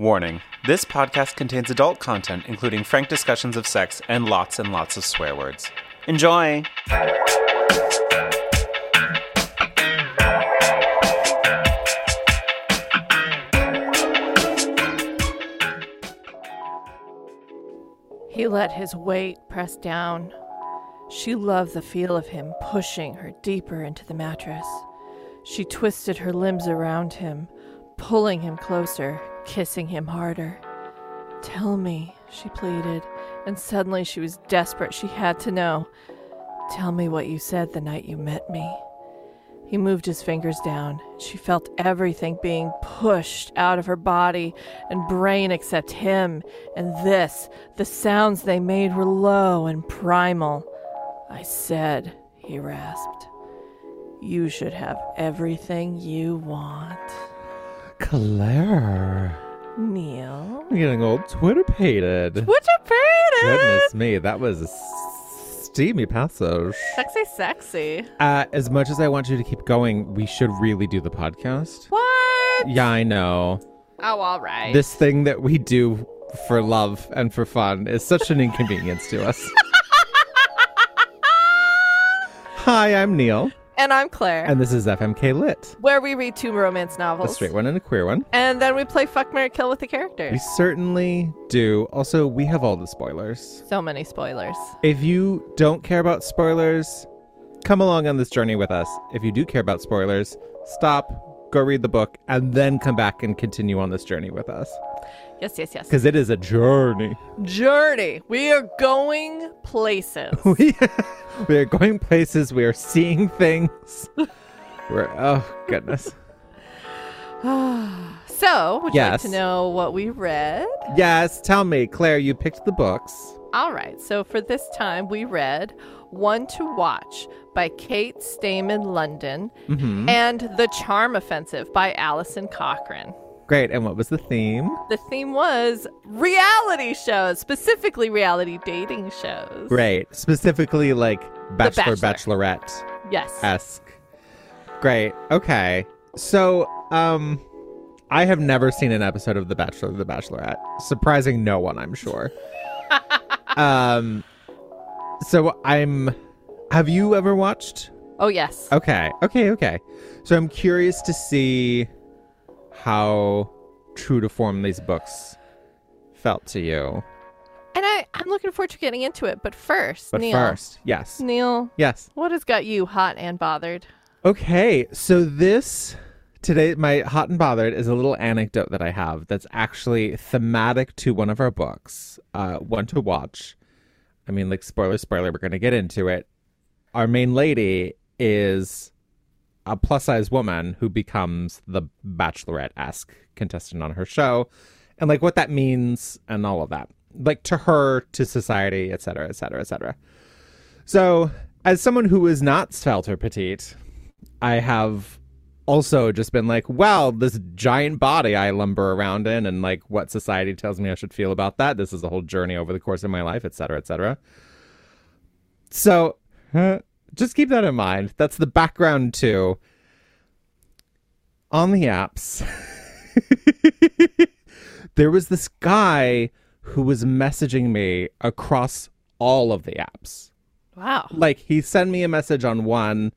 Warning this podcast contains adult content, including frank discussions of sex and lots and lots of swear words. Enjoy! He let his weight press down. She loved the feel of him pushing her deeper into the mattress. She twisted her limbs around him, pulling him closer, kissing him harder. Tell me, she pleaded, and suddenly she was desperate. She had to know. Tell me what you said the night you met me. He moved his fingers down. She felt everything being pushed out of her body and brain except him. And this, the sounds they made were low and primal. I said, he rasped, you should have everything you want. Claire. Neil. I'm getting old Twitter pated. Twitter pated! Goodness me, that was a steamy passage. Sexy, sexy. Uh, as much as I want you to keep going, we should really do the podcast. What? Yeah, I know. Oh, all right. This thing that we do for love and for fun is such an inconvenience to us. Hi, I'm Neil, and I'm Claire, and this is FMK Lit, where we read two romance novels a straight one and a queer one. And then we play Fuck, Mary Kill with the characters. We certainly do. Also, we have all the spoilers. So many spoilers. If you don't care about spoilers, come along on this journey with us. If you do care about spoilers, stop, go read the book, and then come back and continue on this journey with us. Yes, yes, yes. Because it is a journey. Journey. We are going places. We, we are going places, we are seeing things. We're, oh, goodness. so, would you like Yes. to know what we read? Yes, tell me, Claire, you picked the books. All right. So, for this time, we read One to Watch by Kate Stayman-London Mm-hmm. and The Charm Offensive by Alison Cochrun. Great. And what was the theme? The theme was reality shows, specifically reality dating shows. Great. Specifically, like Bachelor, Bachelor. Bachelorette Yes. esque. Great. Okay. So, um, I have never seen an episode of The Bachelor or The Bachelorette. Surprising no one, I'm sure. um, so I'm. Have you ever watched? oh, yes. Okay. Okay. Okay. So I'm curious to see how true to form these books felt to you. And I, I'm looking forward to getting into it. But first, But Neil. first, yes, Neil, yes. what has got you hot and bothered? Okay, so this today, my hot and bothered is a little anecdote that I have that's actually thematic to one of our books, uh, one to watch. I mean, like spoiler, spoiler. We're going to get into it. Our main lady is a plus size woman who becomes the bachelorette esque contestant on her show, and like what that means and all of that, like to her, to society, et cetera, et cetera, et cetera. So, as someone who is not svelte or petite, I have also just been like, wow, this giant body I lumber around in, and like what society tells me I should feel about that. This is a whole journey over the course of my life, et cetera, et cetera. So, just keep that in mind. That's the background to on the apps. there was this guy who was messaging me across all of the apps Wow. like he sent me a message on one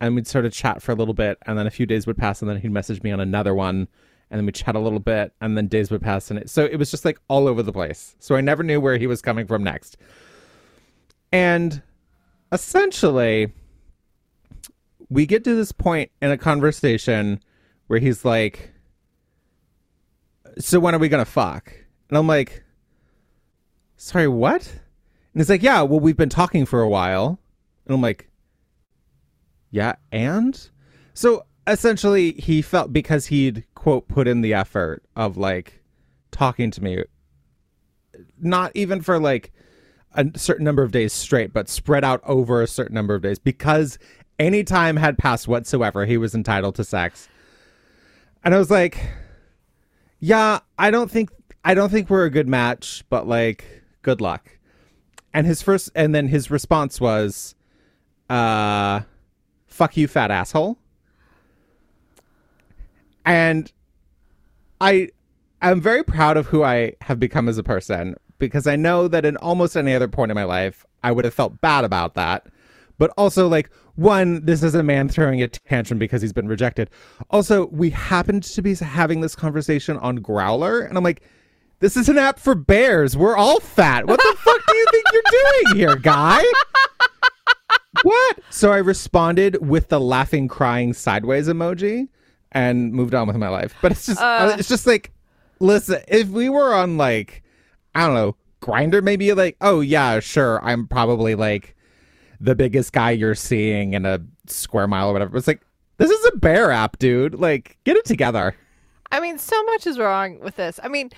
and we'd sort of chat for a little bit and then a few days would pass and then he'd message me on another one and then we'd chat a little bit and then days would pass and it so it was just like all over the place so i never knew where he was coming from next and essentially we get to this point in a conversation where he's like so when are we gonna fuck and i'm like sorry what and he's like, yeah, well, we've been talking for a while. And I'm like, yeah, and? So essentially, he felt because he'd, quote, put in the effort of like talking to me, not even for like a certain number of days straight, but spread out over a certain number of days because any time had passed whatsoever, he was entitled to sex. And I was like, yeah, I don't think I don't think we're a good match, but like good luck. And his first and then his response was uh fuck you fat asshole. And I I'm very proud of who I have become as a person because I know that in almost any other point in my life, I would have felt bad about that. But also, like, one, this is a man throwing a tantrum because he's been rejected. Also, we happened to be having this conversation on Growlr, and I'm like, this is an app for bears. We're all fat. What the fuck do you think you're doing here, guy? what? So I responded with the laughing, crying sideways emoji and moved on with my life. But it's just, Uh. it's just like, listen, if we were on like, I don't know, Grindr, maybe like, oh yeah, sure, I'm probably like the biggest guy you're seeing in a square mile or whatever. It's like, this is a bear app, dude. Like, get it together. I mean, so much is wrong with this. I mean,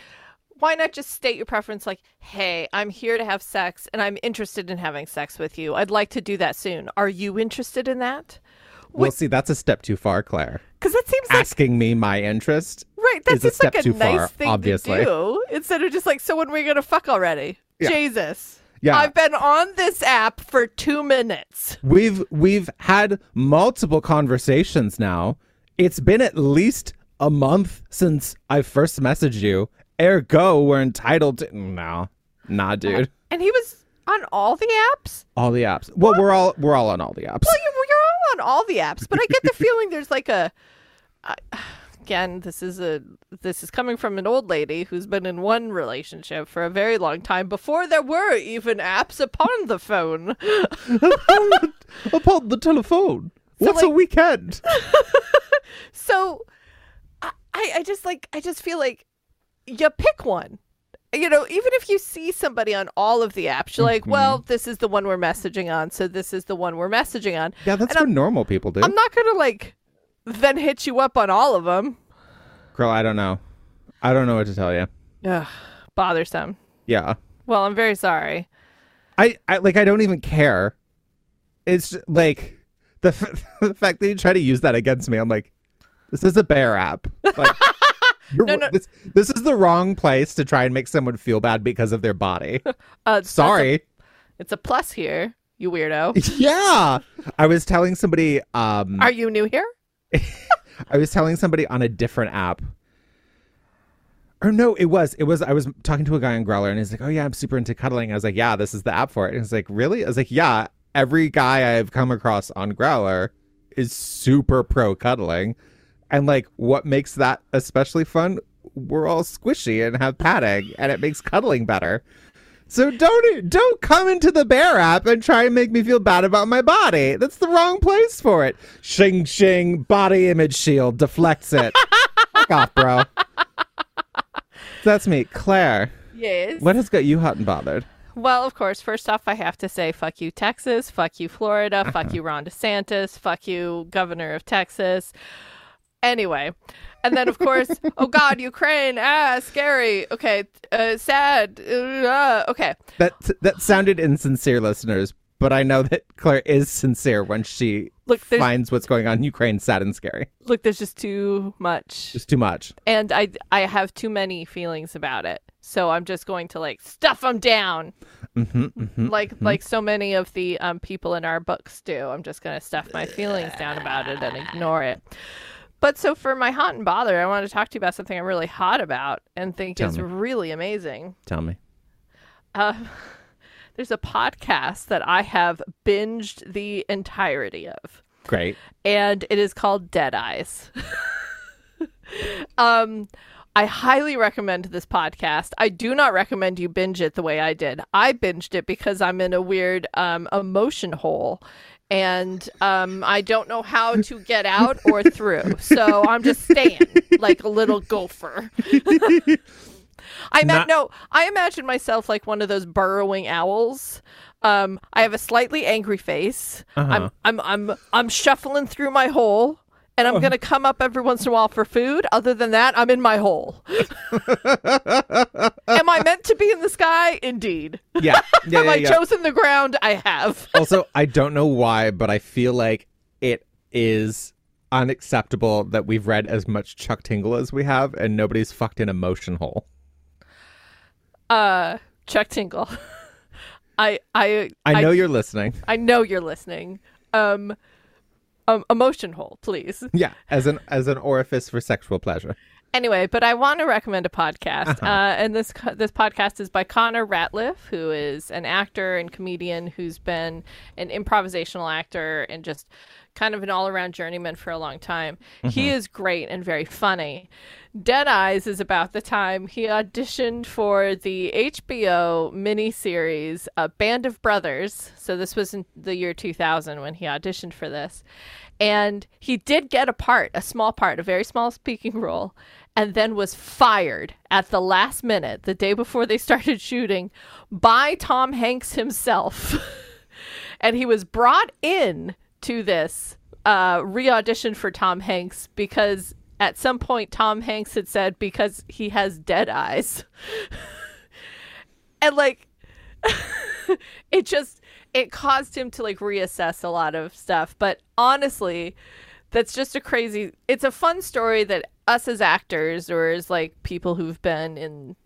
why not just state your preference like, hey, I'm here to have sex and I'm interested in having sex with you. I'd like to do that soon. Are you interested in that? Well, see, that's a step too far, Claire. Because that seems like Asking me my interest. Right. That is just like a nice far, thing obviously. to do instead of just like, so when are we gonna fuck already? Yeah. Jesus. Yeah. I've been on this app for two minutes. We've we've had multiple conversations now. It's been at least a month since I first messaged you. Ergo, we're entitled to no, nah, dude. Uh, and he was on all the apps. All the apps. Well, we're all we're all on all the apps. Well, you- you're all on all the apps, but I get the feeling there's like a. I again, this is a this is coming from an old lady who's been in one relationship for a very long time before there were even apps upon the phone. Upon the telephone. What's a weekend? So, I I just like I just feel like you pick one. You know, even if you see somebody on all of the apps, you're like, mm-hmm. well, this is the one we're messaging on, so this is the one we're messaging on. Yeah, that's And what normal people do. I'm not gonna like then hit you up on all of them. Girl, I don't know. I don't know what to tell you. Ugh, bothersome. Yeah. Well, I'm very sorry. I, I like I don't even care. It's just, like the f- the fact that you try to use that against me. I'm like, this is a bear app. Like, No, no. This, this is the wrong place to try and make someone feel bad because of their body. Uh, that's a- Sorry. it's a plus here, you weirdo. yeah, I was telling somebody. Um, Are you new here? I was telling somebody on a different app. Or no, it was it was I was talking to a guy on Growlr and he's like, "Oh yeah, I'm super into cuddling." I was like, "Yeah, this is the app for it." And he's like, "Really?" I was like, "Yeah, every guy I've come across on Growlr is super pro cuddling." And like what makes that especially fun? We're all squishy and have padding and it makes cuddling better. So don't don't come into the bear app and try and make me feel bad about my body. That's the wrong place for it. Shing shing body image shield deflects it. Fuck off, bro. That's me, Claire. Yes. What has got you hot and bothered? Well, of course, first off, I have to say fuck you, Texas. Fuck you, Florida. fuck you, Ron DeSantis. Fuck you, Governor of Texas. Anyway. And then, of course, oh God, Ukraine. Ah, scary. Okay. Uh, sad. Uh, okay. That that sounded insincere, listeners, but I know that Claire is sincere when she Look, finds what's going on in Ukraine sad and scary. Look, there's just too much. Just too much. and I I have too many feelings about it. So I'm just going to like stuff them down, hmm hmm like like so many of the um, people in our books do. I'm just going to stuff my feelings down about it and ignore it. But so for my hot and bother, I want to talk to you about something I'm really hot about and think Tell is me. really amazing. Tell me. Uh, there's a podcast that I have binged the entirety of. Great. and it is called Dead Eyes. um, I highly recommend this podcast. I do not recommend you binge it the way I did. I binged it because I'm in a weird um, emotion hole. And um, I don't know how to get out or through. So I'm just staying like a little gopher. I Not- no, I imagine myself like one of those burrowing owls. Um, I have a slightly angry face. Uh-huh. I'm I'm I'm I'm shuffling through my hole, and I'm gonna come up every once in a while for food. Other than that, I'm in my hole. Am I meant to be in the sky? Indeed. Yeah. yeah, Have yeah, I yeah. chosen the ground? I have. also, I don't know why, but I feel like it is unacceptable that we've read as much Chuck Tingle as we have, and nobody's fucked an emotion hole. Uh, Chuck Tingle. I I I know you're listening. I know you're listening. Um, um, emotion hole, please. Yeah, as an as an orifice for sexual pleasure. Anyway, but I want to recommend a podcast, Uh-huh. uh, and this this podcast is by Connor Ratliff, who is an actor and comedian who's been an improvisational actor and just kind of an all around journeyman for a long time. He is great and very funny. Dead Eyes is about the time he auditioned for the HBO miniseries uh, Band of Brothers. So this was in the year 2000 when he auditioned for this. And he did get a part, a small part, a very small speaking role, and then was fired at the last minute, the day before they started shooting, by Tom Hanks himself. and he was brought in to this uh, re-audition for Tom Hanks because at some point Tom Hanks had said because he has dead eyes, and like it just it caused him to like reassess a lot of stuff. But honestly, that's just a crazy. It's a fun story that us as actors or as like people who've been in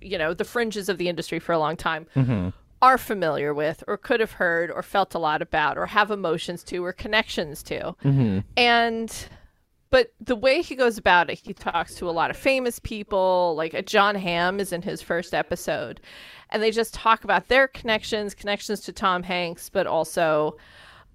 you know the fringes of the industry for a long time are familiar with or could have heard or felt a lot about or have emotions to or connections to and but the way he goes about it he talks to a lot of famous people like uh, jon hamm is in his first episode and they just talk about their connections connections to tom hanks but also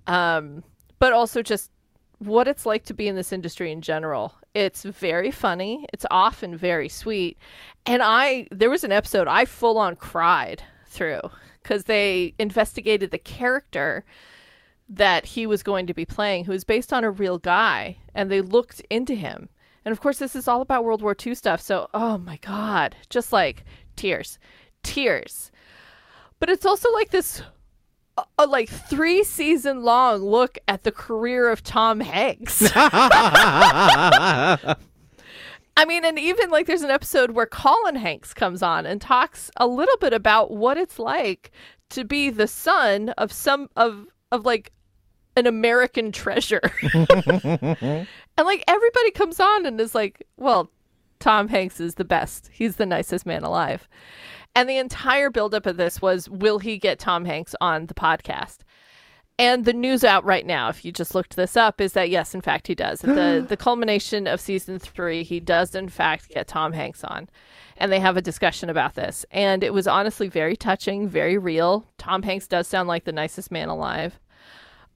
um but also just what it's like to be in this industry in general. It's very funny. It's often very sweet. And I there was an episode I full on cried through cuz they investigated the character that he was going to be playing who was based on a real guy and they looked into him. And of course this is all about World War II stuff. So, oh my god, just like tears. Tears. But it's also like this a, a like three season long look at the career of Tom Hanks. I mean, and even like there's an episode where Colin Hanks comes on and talks a little bit about what it's like to be the son of some of of like an American treasure. and like everybody comes on and is like, well, Tom Hanks is the best. He's the nicest man alive. And the entire buildup of this was will he get Tom Hanks on the podcast? And the news out right now, if you just looked this up, is that yes, in fact, he does. At the the culmination of season three, he does in fact get Tom Hanks on, and they have a discussion about this. And it was honestly very touching, very real. Tom Hanks does sound like the nicest man alive.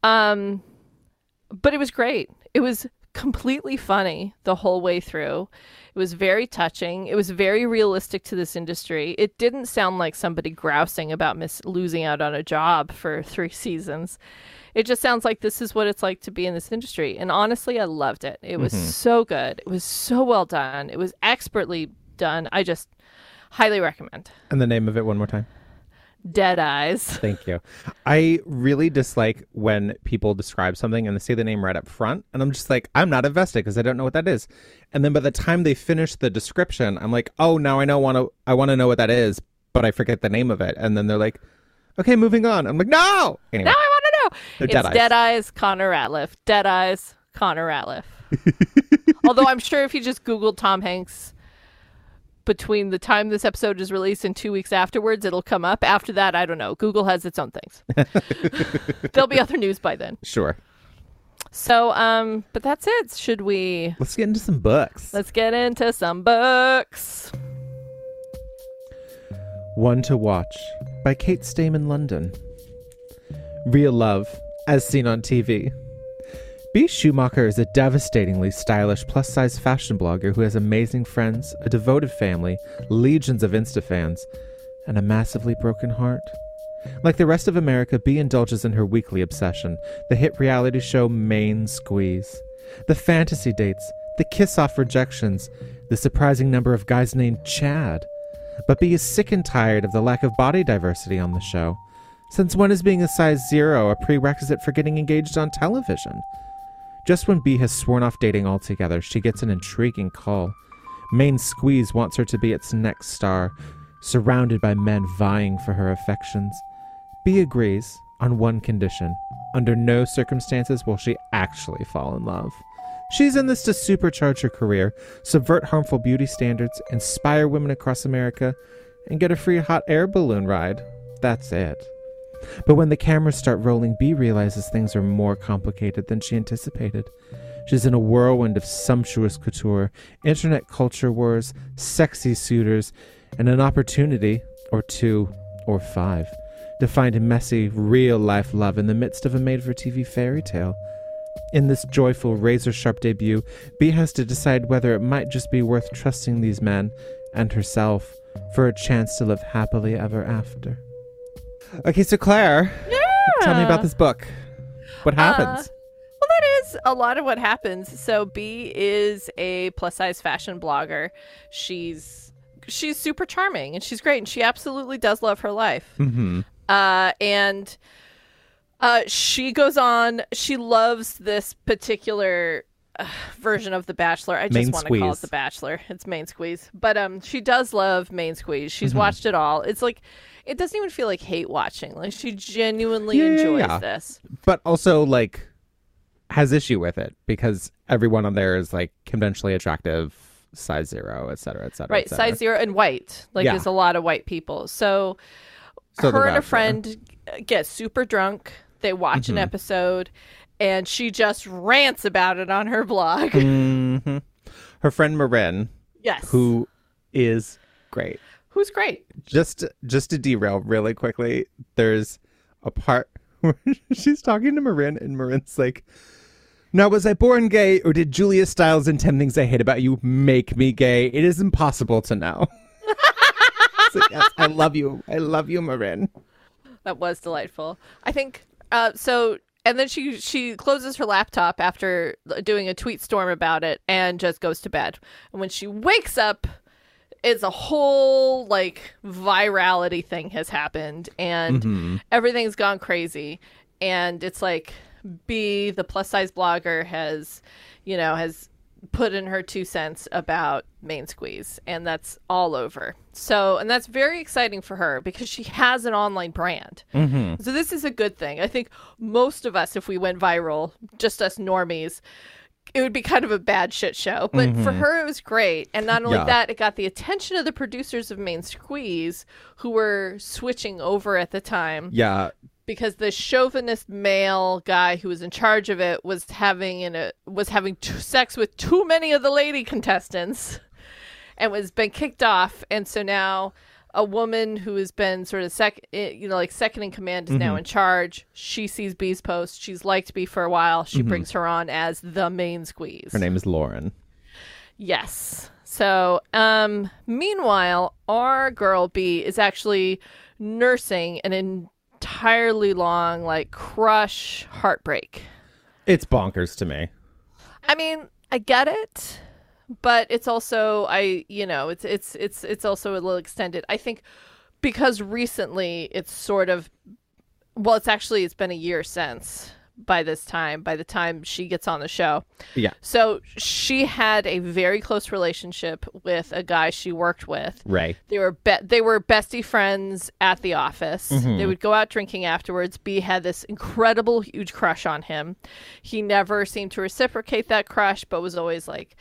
Um, but it was great. It was completely funny the whole way through. It was very touching. It was very realistic to this industry. It didn't sound like somebody grousing about miss losing out on a job for three seasons. It just sounds like this is what it's like to be in this industry. And honestly, I loved it. It was mm-hmm. so good. It was so well done. It was expertly done. I just highly recommend. and the name of it one more time. Dead Eyes. Thank you. I really dislike when people describe something and they say the name right up front, and I'm just like, I'm not invested because I don't know what that is. And then by the time they finish the description, I'm like, oh, now I know want to I want to know what that is, but I forget the name of it. And then they're like, okay, moving on. I'm like, no. Anyway, Now I want to know. It's Dead Eyes. Dead Eyes, Connor Ratliff. Dead Eyes, Connor Ratliff. Although I'm sure if you just Googled Tom Hanks between the time this episode is released and two weeks afterwards, it'll come up. After that, I don't know. Google has its own things. There'll be other news by then. sure. So, um, but that's it. Should we? Let's get into some books. Let's get into some books. One to Watch by Kate Stayman-London. Real Love, as seen on TV. Bea. Schumacher is a devastatingly stylish plus size fashion blogger who has amazing friends, a devoted family, legions of Insta fans, and a massively broken heart. Like the rest of America, Bea indulges in her weekly obsession the hit reality show Main Squeeze. The fantasy dates, the kiss off rejections, the surprising number of guys named Chad. But Bea is sick and tired of the lack of body diversity on the show. Since when is being a size zero a prerequisite for getting engaged on television? Just when Bea has sworn off dating altogether, she gets an intriguing call. Main Squeeze wants her to be its next star, surrounded by men vying for her affections. Bea agrees on one condition under no circumstances will she actually fall in love. She's in this to supercharge her career, subvert harmful beauty standards, inspire women across America, and get a free hot air balloon ride. That's it. But when the cameras start rolling, Bea realizes things are more complicated than she anticipated. She's in a whirlwind of sumptuous couture, internet culture wars, sexy suitors, and an opportunity, or two, or five, to find a messy, real life love in the midst of a made for TV fairy tale. In this joyful, razor sharp debut, Bea has to decide whether it might just be worth trusting these men and herself for a chance to live happily ever after. Okay, so Claire, Yeah. tell me about this book. What happens? Uh, well, that is a lot of what happens. So Bea is a plus size fashion blogger. She's she's super charming and she's great and she absolutely does love her life. mm-hmm. Uh, and uh, she goes on. She loves this particular uh, version of The Bachelor. I just want to call it The Bachelor. It's Main Squeeze, but um, she does love Main Squeeze. She's Mm-hmm. watched it all. It's like it doesn't even feel like hate watching. Like she genuinely Yeah, enjoys yeah. this. But also, like, has issue with it because everyone on there is like conventionally attractive, size zero, et cetera, et cetera. Right, et cetera. size zero and white. Like Yeah. there's a lot of white people. So, So her and a friend get super drunk. They watch Mm-hmm. an episode, and she just rants about it on her blog. Mhm. Her friend Marin, yes, who is great. Who's great. Just, just to derail really quickly, there's a part where she's talking to Marin, and Marin's like. Now, was I born gay, or did Julia Stiles and 10 Things I Hate About You make me gay? It is impossible to know. Like, yes, I love you. I love you, Marin. That was delightful. I think uh, so. And then she she closes her laptop after doing a tweet storm about it and just goes to bed. And when she wakes up, it's a whole like virality thing has happened and everything's gone crazy. And it's like Bea, the plus size blogger, has you know has put in her two cents about main squeeze and that's all over so and that's very exciting for her because she has an online brand Mm-hmm. so this is a good thing i think most of us if we went viral just us normies it would be kind of a bad shit show. But for mm-hmm. her it was great. And not only Yeah. that it got the attention of the producers of main squeeze who were switching over at the time. Yeah, because the chauvinist male guy who was in charge of it was having in a uh, was having t- sex with too many of the lady contestants and was been kicked off. And so now a woman who has been sort of second, eh, you know like second in command is now mm-hmm. in charge she sees Bea's post she's liked bee for a while she mm-hmm. brings her on as the main squeeze her name is Lauren. Yes. So, um, meanwhile, our girl Bea is actually nursing an entirely long, like, crush heartbreak. It's bonkers to me. I mean, I get it, but it's also I, you know, it's it's it's it's also a little extended. I think because recently it's sort of well, it's actually it's been a year since by this time by the time she gets on the show. Yeah, So she had a very close relationship with a guy she worked with. right They were be- they were bestie friends at the office. Mm-hmm. They would go out drinking afterwards. Bea had this incredible huge crush on him. He never seemed to reciprocate that crush, but was always like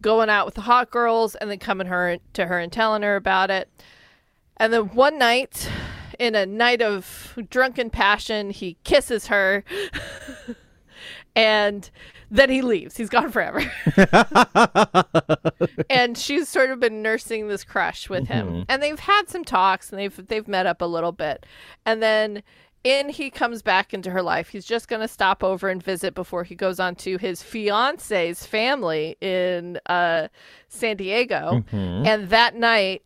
going out with the hot girls and then coming her to her and telling her about it. And then one night, in a night of drunken passion, he kisses her and then he leaves. He's gone forever. and she's sort of been nursing this crush with him. Mm-hmm. And they've had some talks and they've they've met up a little bit. And then in he comes back into her life. He's just going to stop over and visit before he goes on to his fiance's family in uh, San Diego. And that night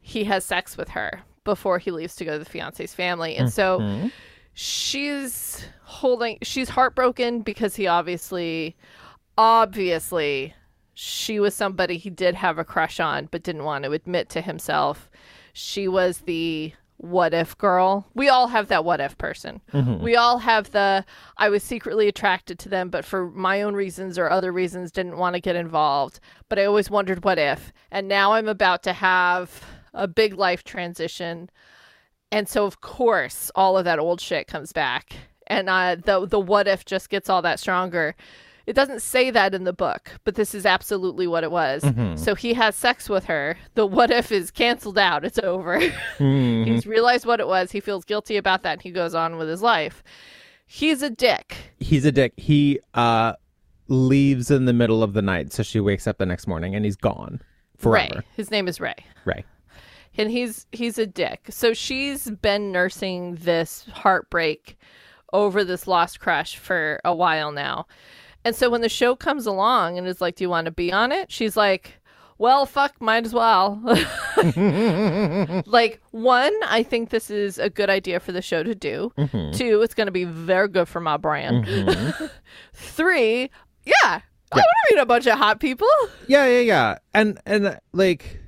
he has sex with her before he leaves to go to the fiance's family. And so she's holding she's heartbroken because he obviously obviously she was somebody he did have a crush on but didn't want to admit to himself she was the what if girl. We all have that what if person. We all have the i was secretly attracted to them but for my own reasons or other reasons didn't want to get involved but i always wondered what if and now i'm about to have a big life transition. And so of course all of that old shit comes back and uh, the the what if just gets all that stronger it doesn't say that in the book but this is absolutely what it was so he has sex with her the what if is canceled out it's over he's realized what it was he feels guilty about that and he goes on with his life he's a dick He's a dick. He uh leaves in the middle of the night, so she wakes up the next morning and he's gone forever. Ray. His name is Ray. Ray. and he's he's a dick. So she's been nursing this heartbreak over this lost crush for a while now. And so when the show comes along and is like, "Do you want to be on it?" She's like, "Well, fuck, might as well." like one, I think this is a good idea for the show to do. Mm-hmm. Two, it's going to be very good for my brand. Mm-hmm. Three, yeah, I want to meet a bunch of hot people. Yeah, yeah, yeah. And and like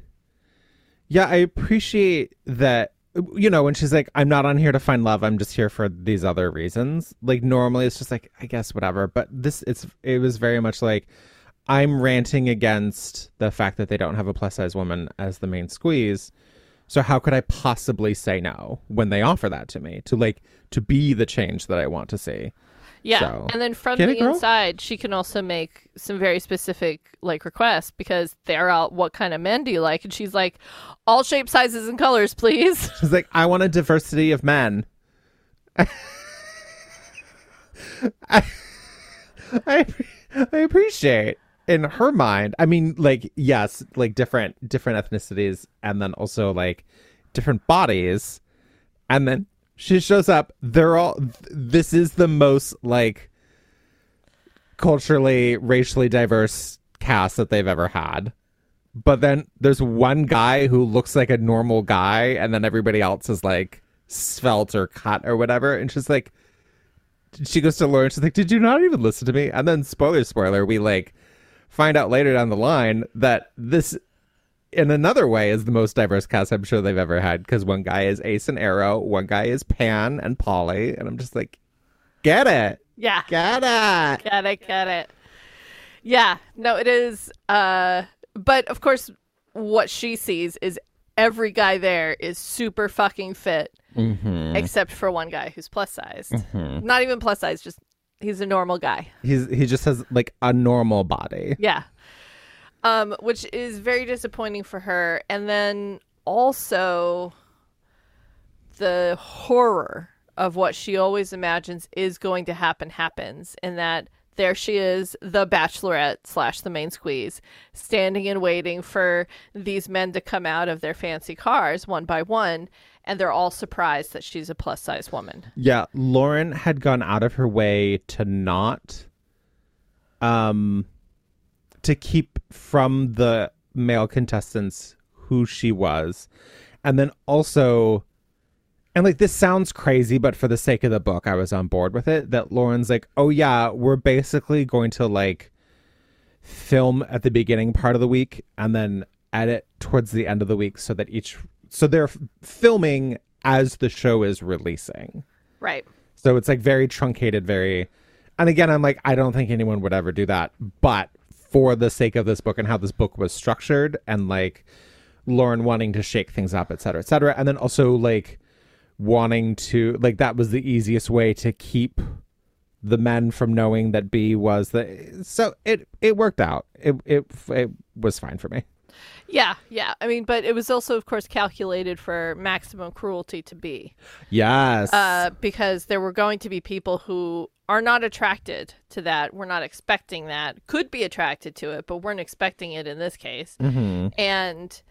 yeah, I appreciate that you know, when she's like, I'm not on here to find love, I'm just here for these other reasons. Like normally it's just like, I guess whatever. But this it's it was very much like I'm ranting against the fact that they don't have a plus size woman as the main squeeze. So how could I possibly say no when they offer that to me to like to be the change that I want to see? Yeah. So- And then from the inside, she can also make some very specific like requests because they're out what kind of men do you like? And she's like, all shapes, sizes, and colors, please. She's like, I want a diversity of men. I, I, I appreciate in her mind. I mean, like, yes, like different different ethnicities, and then also like different bodies, and then she shows up. They're all. th- This is the most like culturally, racially diverse cast that they've ever had but then there's one guy who looks like a normal guy and then everybody else is like svelte or cut or whatever and she's like she goes to Lauren she's like did you not even listen to me and then spoiler spoiler we like find out later down the line that this in another way is the most diverse cast I'm sure they've ever had because one guy is Ace and Aro one guy is Pan and Poly and I'm just like get it yeah. get it Get it, get it. Yeah. No, it is. Uh, but of course, what she sees is every guy there is super fucking fit, Mm-hmm. except for one guy who's plus sized. Not even plus size, just he's a normal guy. he's he just has like a normal body Yeah. Um, which is very disappointing for her. And then also the horror of what she always imagines is going to happen happens in that there she is, the bachelorette slash the main squeeze, standing and waiting for these men to come out of their fancy cars one by one, and they're all surprised that she's a plus size woman. Yeah, Lauren had gone out of her way to not um to keep from the male contestants who she was. And then also and like this sounds crazy, but for the sake of the book, I was on board with it. That Lauren's like, oh yeah, we're basically going to like film at the beginning part of the week and then edit towards the end of the week so that each so they're f- filming as the show is releasing. Right. So it's like very truncated, very. And again, I'm like, I don't think anyone would ever do that. But for the sake of this book and how this book was structured, and like Lauren wanting to shake things up, et cetera, et cetera, and then also like wanting to, like, that was the easiest way to keep the men from knowing that Bea was the. So it it worked out. It it it was fine for me. Yeah, yeah. I mean, but it was also, of course, calculated for maximum cruelty to be. Yes. uh, because there were going to be people who are not attracted to that. We're not expecting that. Could be attracted to it, but weren't expecting it in this case. Mm-hmm. And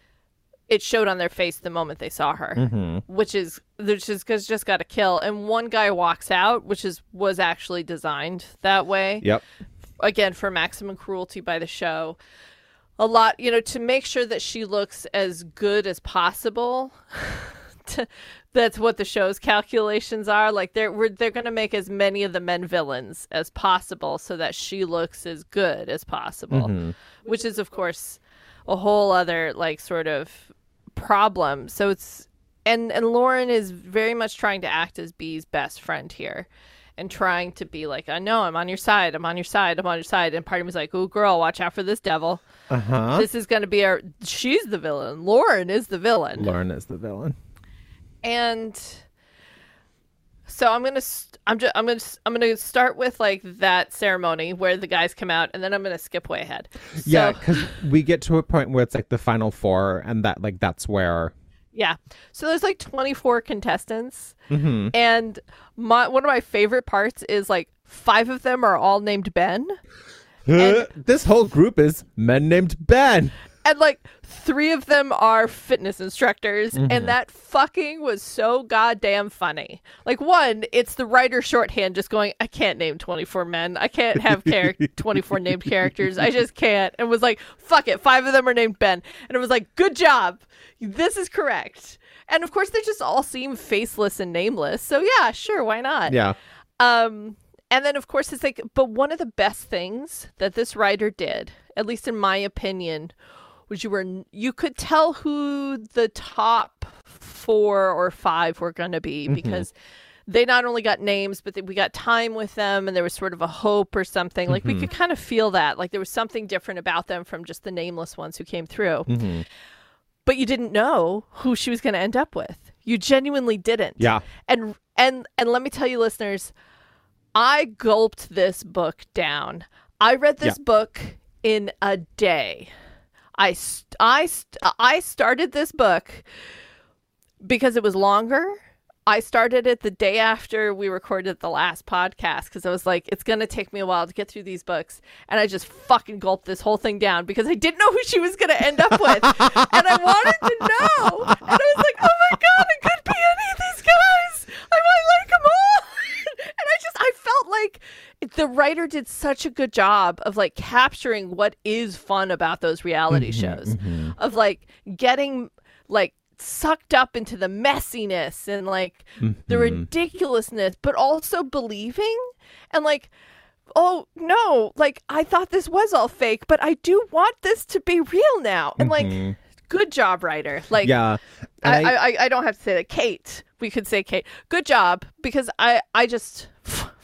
it showed on their face the moment they saw her, mm-hmm. which is which is cause just got a kill. And one guy walks out, which is was actually designed that way yep. again for maximum cruelty by the show a lot you know to make sure that she looks as good as possible that's what the show's calculations are like they're we're, they're going to make as many of the men villains as possible so that she looks as good as possible which is of course a whole other like sort of problem so it's and and Lauren is very much trying to act as Bea's best friend here and trying to be like, I know I'm on your side, I'm on your side, I'm on your side. And part of me's like, oh, girl, watch out for this devil. Uh huh. This is going to be our. She's the villain. Lauren is the villain. Lauren is the villain. And so I'm gonna, st- I'm just, I'm gonna, I'm gonna start with like that ceremony where the guys come out, and then I'm gonna skip way ahead. Yeah, because we get to a point where it's like the final four, and that like that's where. Yeah. So there's like 24 contestants, Mm-hmm. and my one of my favorite parts is like five of them are all named Ben, this whole group is men named Ben. And like three of them are fitness instructors Mm-hmm. and that fucking was so goddamn funny. Like one it's the writer shorthand just going i can't name 24 men. I can't have char- 24 named characters. I just can't. And was like fuck it. Five of them are named ben. And it was like good job. This is correct. And of course they just all seem faceless and nameless. So yeah sure. Why not? Yeah. um, and then of course it's like, but one of the best things that this writer did, at least in my opinion, was you were you could tell who the top four or five were going to be because they not only got names, but we got time with them, and there was sort of a hope or something. Like we could kind of feel that, like there was something different about them from just the nameless ones who came through. Mm-hmm. But you didn't know who she was going to end up with. You genuinely didn't Yeah. and and and let me tell you listeners i gulped this book down i read this Yeah. book in a day i i i started this book because it was longer I started it the day after we recorded the last podcast because I was like, it's going to take me a while to get through these books. And I just fucking gulped this whole thing down because I didn't know who she was going to end up with. and I wanted to know. And I was like, oh my God, it could be any of these guys. I might like them all. and I just, I felt like the writer did such a good job of like capturing what is fun about those reality mm-hmm, shows, mm-hmm. of like getting like sucked up into the messiness and like the mm-hmm. ridiculousness, but also believing and like, oh no, like I thought this was all fake, but I do want this to be real now. And like, good job, writer. Like, Yeah. I, I, I, I don't have to say that. Kate, we could say Kate. Good job because I, I just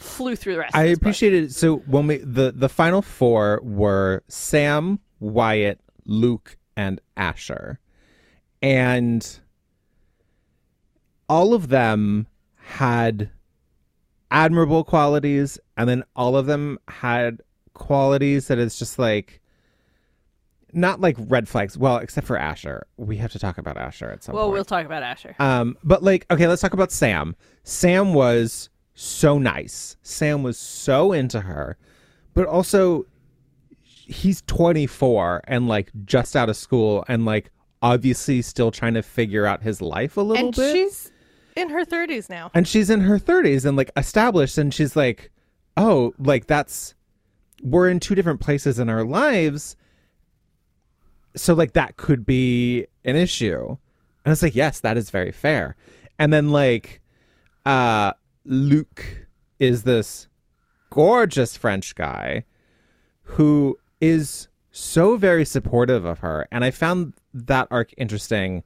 flew through the rest. I of this book. appreciated it. So when we the the final four were Sam, Wyatt, Luke, and Asher, and all of them had admirable qualities, and then all of them had qualities that is just like not like red flags. Well, except for Asher, we have to talk about Asher at some point. Well, point. we'll talk about Asher. Um, but like, okay, let's talk about Sam. Sam was so nice. Sam was so into her, but also he's 24 and like just out of school and like obviously still trying to figure out his life a little and bit. she's in her 30s now. and she's in her 30s and like established and she's like, "Oh, like that's we're in two different places in our lives." So like that could be an issue. And I was like, "Yes, that is very fair." And then like uh Luke is this gorgeous French guy who is so very supportive of her. And I found that arc interesting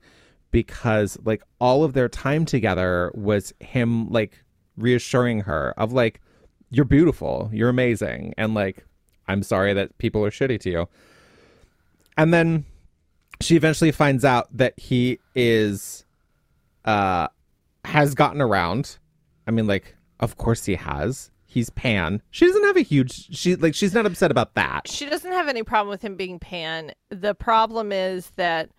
because like all of their time together was him like reassuring her of like you're beautiful, you're amazing and like I'm sorry that people are shitty to you. And then she eventually finds out that he is uh has gotten around. I mean like of course he has. He's pan. She doesn't have a huge she like she's not upset about that. She doesn't have any problem with him being pan. The problem is that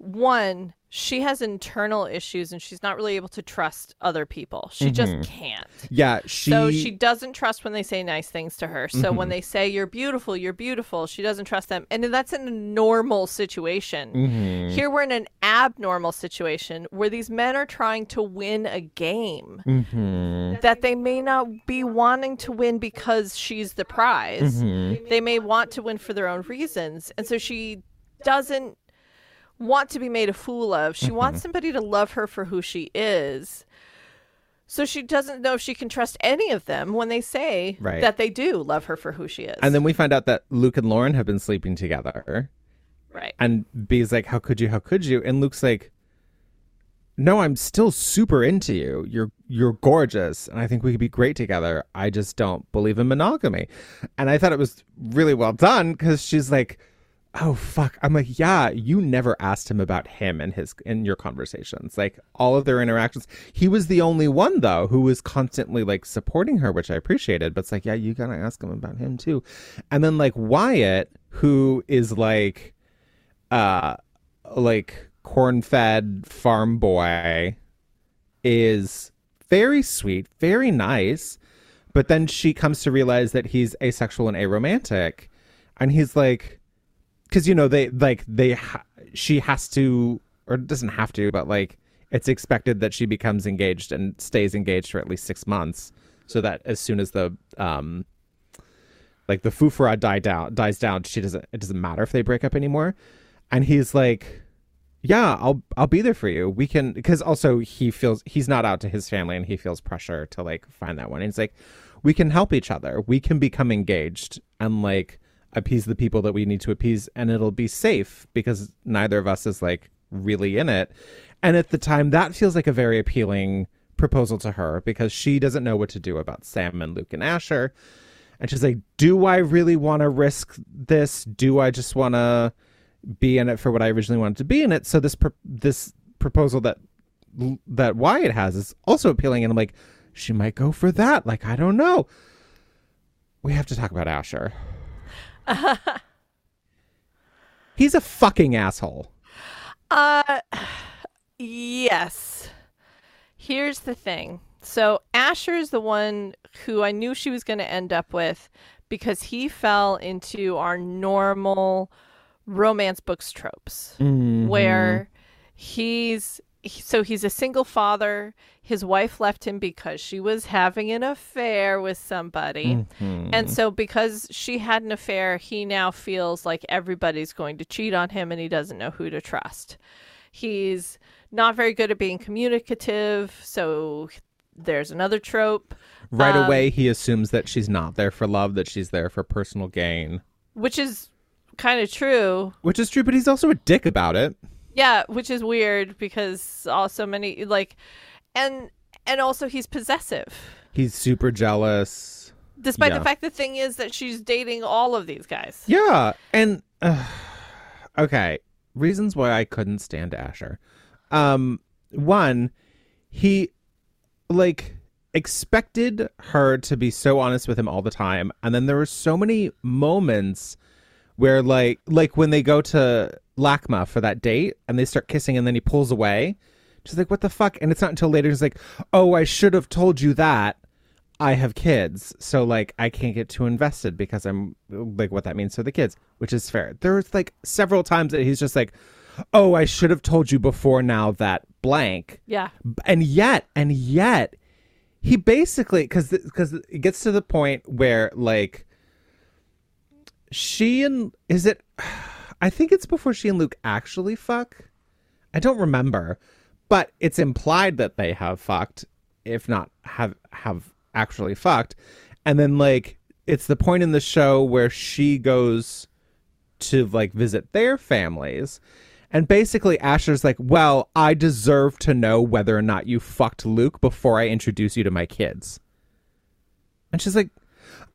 one, she has internal issues and she's not really able to trust other people. She just can't. Yeah, she So she doesn't trust when they say nice things to her. So Mm-hmm. when they say you're beautiful, you're beautiful, she doesn't trust them. And that's in a normal situation. Mm-hmm. Here we're in an abnormal situation where these men are trying to win a game Mm-hmm. that they may not be wanting to win because she's the prize. Mm-hmm. They may want to win for their own reasons. And so she doesn't want to be made a fool of. She Mm-hmm. wants somebody to love her for who she is. So she doesn't know if she can trust any of them when they say Right. that they do love her for who she is. And then we find out that Luke and Lauren have been sleeping together. right. And Bea's like, How could you? How could you? And Luke's like, No, I'm still super into you. You're you're gorgeous. And I think we could be great together. I just don't believe in monogamy. And I thought it was really well done because she's like, Oh fuck. I'm like, yeah, you never asked him about him and his in your conversations. Like all of their interactions. He was the only one though who was constantly like supporting her, which I appreciated. But it's like, yeah, you gotta ask him about him too. And then like Wyatt, who is like uh like corn-fed farm boy is very sweet very nice But then she comes to realize that he's asexual and aromantic, and he's like, because you know they like they ha- she has to or doesn't have to, but like it's expected that she becomes engaged and stays engaged for at least six months, so that as soon as the um like the fufura die down dies down, she doesn't it doesn't matter if they break up anymore. And he's like, Yeah, I'll I'll be there for you. We can because also he feels he's not out to his family and he feels pressure to like find that one. And he's like, We can help each other. We can become engaged and like appease the people that we need to appease and it'll be safe because neither of us is like really in it. And at the time that feels like a very appealing proposal to her because she doesn't know what to do about Sam and Luke and Asher. And she's like, "Do I really want to risk this? Do I just want to be in it for what I originally wanted to be in it?" So this pr- this proposal that that Wyatt has is also appealing, and I'm like, she might go for that. Like, I don't know. We have to talk about Asher. He's a fucking asshole. Uh, yes. Here's the thing. So Asher is the one who I knew she was going to end up with because he fell into our normal romance books tropes where he's he- so he's a single father. His wife left him because she was having an affair with somebody. And so because she had an affair, he now feels like everybody's going to cheat on him and he doesn't know who to trust. He's not very good at being communicative, so there's another trope, Right Um, away, he assumes that she's not there for love, that she's there for personal gain, which is kind of true. which is true. But he's also a dick about it. Yeah, which is weird because also many like and and also he's possessive. He's super jealous. Despite Yeah. the fact the thing is that she's dating all of these guys. Yeah, and uh, okay, reasons why I couldn't stand Asher. Um, one, he like expected her to be so honest with him all the time, and then there were so many moments where like like when they go to LACMA for that date and they start kissing, and then he pulls away. She's like, "What the fuck?" And it's not until later he's like, "Oh, I should have told you that." I have kids, so like I can't get too invested because I'm like what that means to the kids, which is fair. There's like several times that he's just like, "Oh, I should have told you before now that blank," Yeah. and yet, and yet, he basically because because it gets to the point where like she and is it, I think it's before she and Luke actually fuck. I don't remember, but it's implied that they have fucked, if not have have actually fucked. And then like it's the point in the show where she goes to like visit their families. And basically Asher's like, "Well, I deserve to know whether or not you fucked Luke before I introduce you to my kids." And she's like,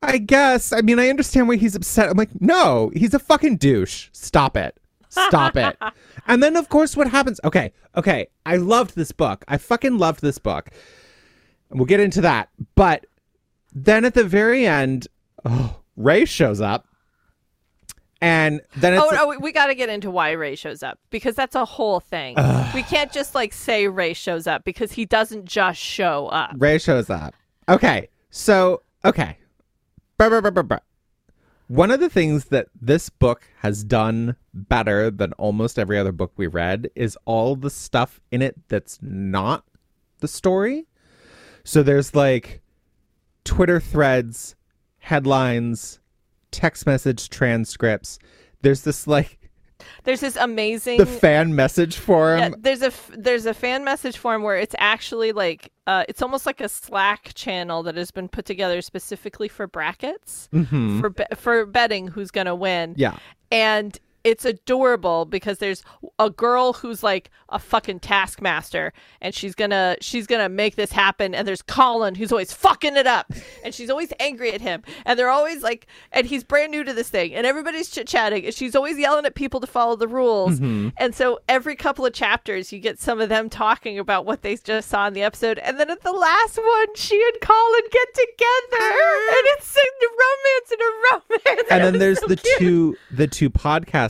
"I guess. I mean, I understand why he's upset." I'm like, "No, he's a fucking douche. Stop it." Stop it. And then of course what happens? Okay, okay. I loved this book. I fucking loved this book. And we'll get into that. But then at the very end, oh, Ray shows up. And then it's Oh, no, we- we got to get into why Ray shows up because that's a whole thing. we can't just like say Ray shows up because he doesn't just show up. Ray shows up. Okay. So, okay. One of the things that this book has done better than almost every other book we read is all the stuff in it that's not the story. So there's like Twitter threads, headlines, text message transcripts. There's this like There's this amazing the fan message forum. Yeah, there's a there's a fan message form where it's actually like uh, it's almost like a Slack channel that has been put together specifically for brackets for be- for betting who's gonna win. Mm-hmm. Yeah. and it's adorable because there's a girl who's like a fucking taskmaster and she's gonna she's gonna make this happen and there's colin who's always fucking it up and she's always angry at him and they're always like and he's brand new to this thing and everybody's chit-chatting and she's always yelling at people to follow the rules mm-hmm. and so every couple of chapters you get some of them talking about what they just saw in the episode and then at the last one she and colin get together and it's a romance and a romance and It then there's so the cute. two the two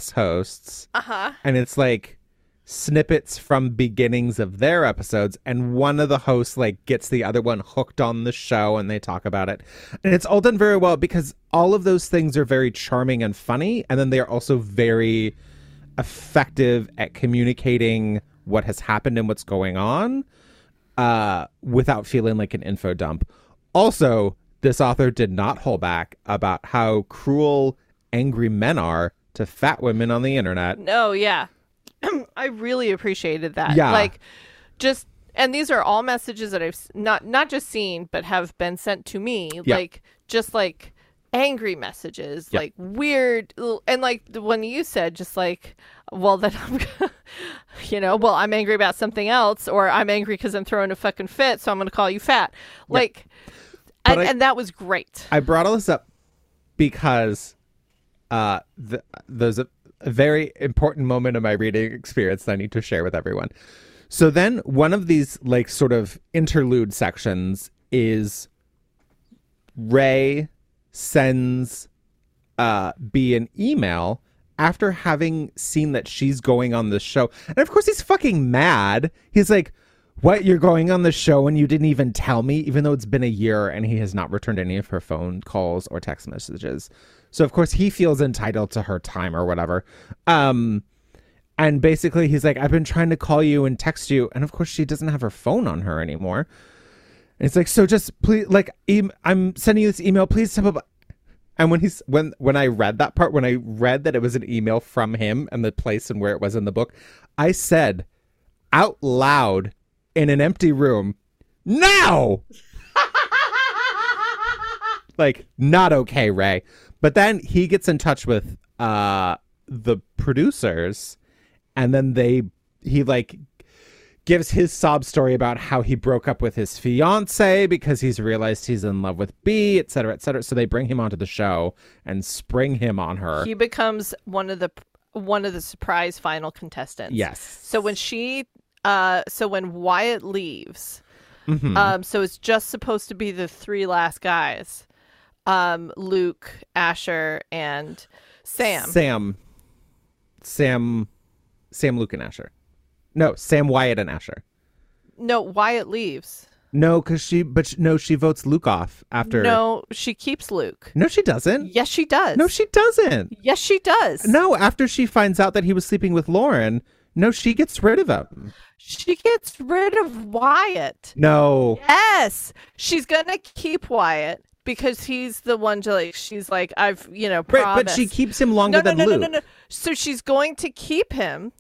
podcast hosts. Uh-huh. And it's like snippets from beginnings of their episodes and one of the hosts like gets the other one hooked on the show and they talk about it. And it's all done very well because all of those things are very charming and funny and then they are also very effective at communicating what has happened and what's going on uh without feeling like an info dump. Also this author did not hold back about how cruel angry men are to fat women on the internet No, yeah. I really appreciated that. Yeah. Like just and these are all messages that I've not not just seen but have been sent to me Yeah. like just like angry messages, Yeah. like weird and like the one you said just like well then I'm you know, well I'm angry about something else or I'm angry cuz I'm throwing a fucking fit so I'm going to call you fat. Like and, I- and that was great. I brought all this up because uh, th- there's a, a very important moment of my reading experience that I need to share with everyone. So then, one of these like sort of interlude sections is Ray sends uh, Bea an email after having seen that she's going on the show, and of course he's fucking mad. He's like, "What? You're going on the show and you didn't even tell me?" Even though it's been a year and he has not returned any of her phone calls or text messages. So of course he feels entitled to her time or whatever. Um, and basically he's like, "I've been trying to call you and text you," and of course she doesn't have her phone on her anymore. And it's like, so just please, like, em- I'm sending you this email. Please step up. And when he's when when I read that part, when I read that it was an email from him and the place and where it was in the book, I said out loud in an empty room, "Now!" like, not okay, Ray. But then he gets in touch with uh the producers, and then they he like gives his sob story about how he broke up with his fiance because he's realized he's in love with Bea, et cetera, et cetera. So they bring him onto the show and spring him on her. He becomes one of the one of the surprise final contestants. yes. So when she, uh, so when Wyatt leaves, Mhm. um, so it's just supposed to be the three last guys, um, Luke, Asher, and Sam. Sam. Sam. Sam, Luke, and Asher. No, Sam, Wyatt, and Asher. No, Wyatt leaves. No, because she, but sh- no, she votes Luke off after. No, she keeps Luke. No, she doesn't. Yes, she does. No, she doesn't. Yes, she does. No, after she finds out that he was sleeping with Lauren, no, she gets rid of him. She gets rid of Wyatt. No. Yes, she's gonna keep Wyatt because he's the one to like. She's like, I've you know Right, promised. but she keeps him longer no, no, than no, Luke. no, no, no. So she's going to keep him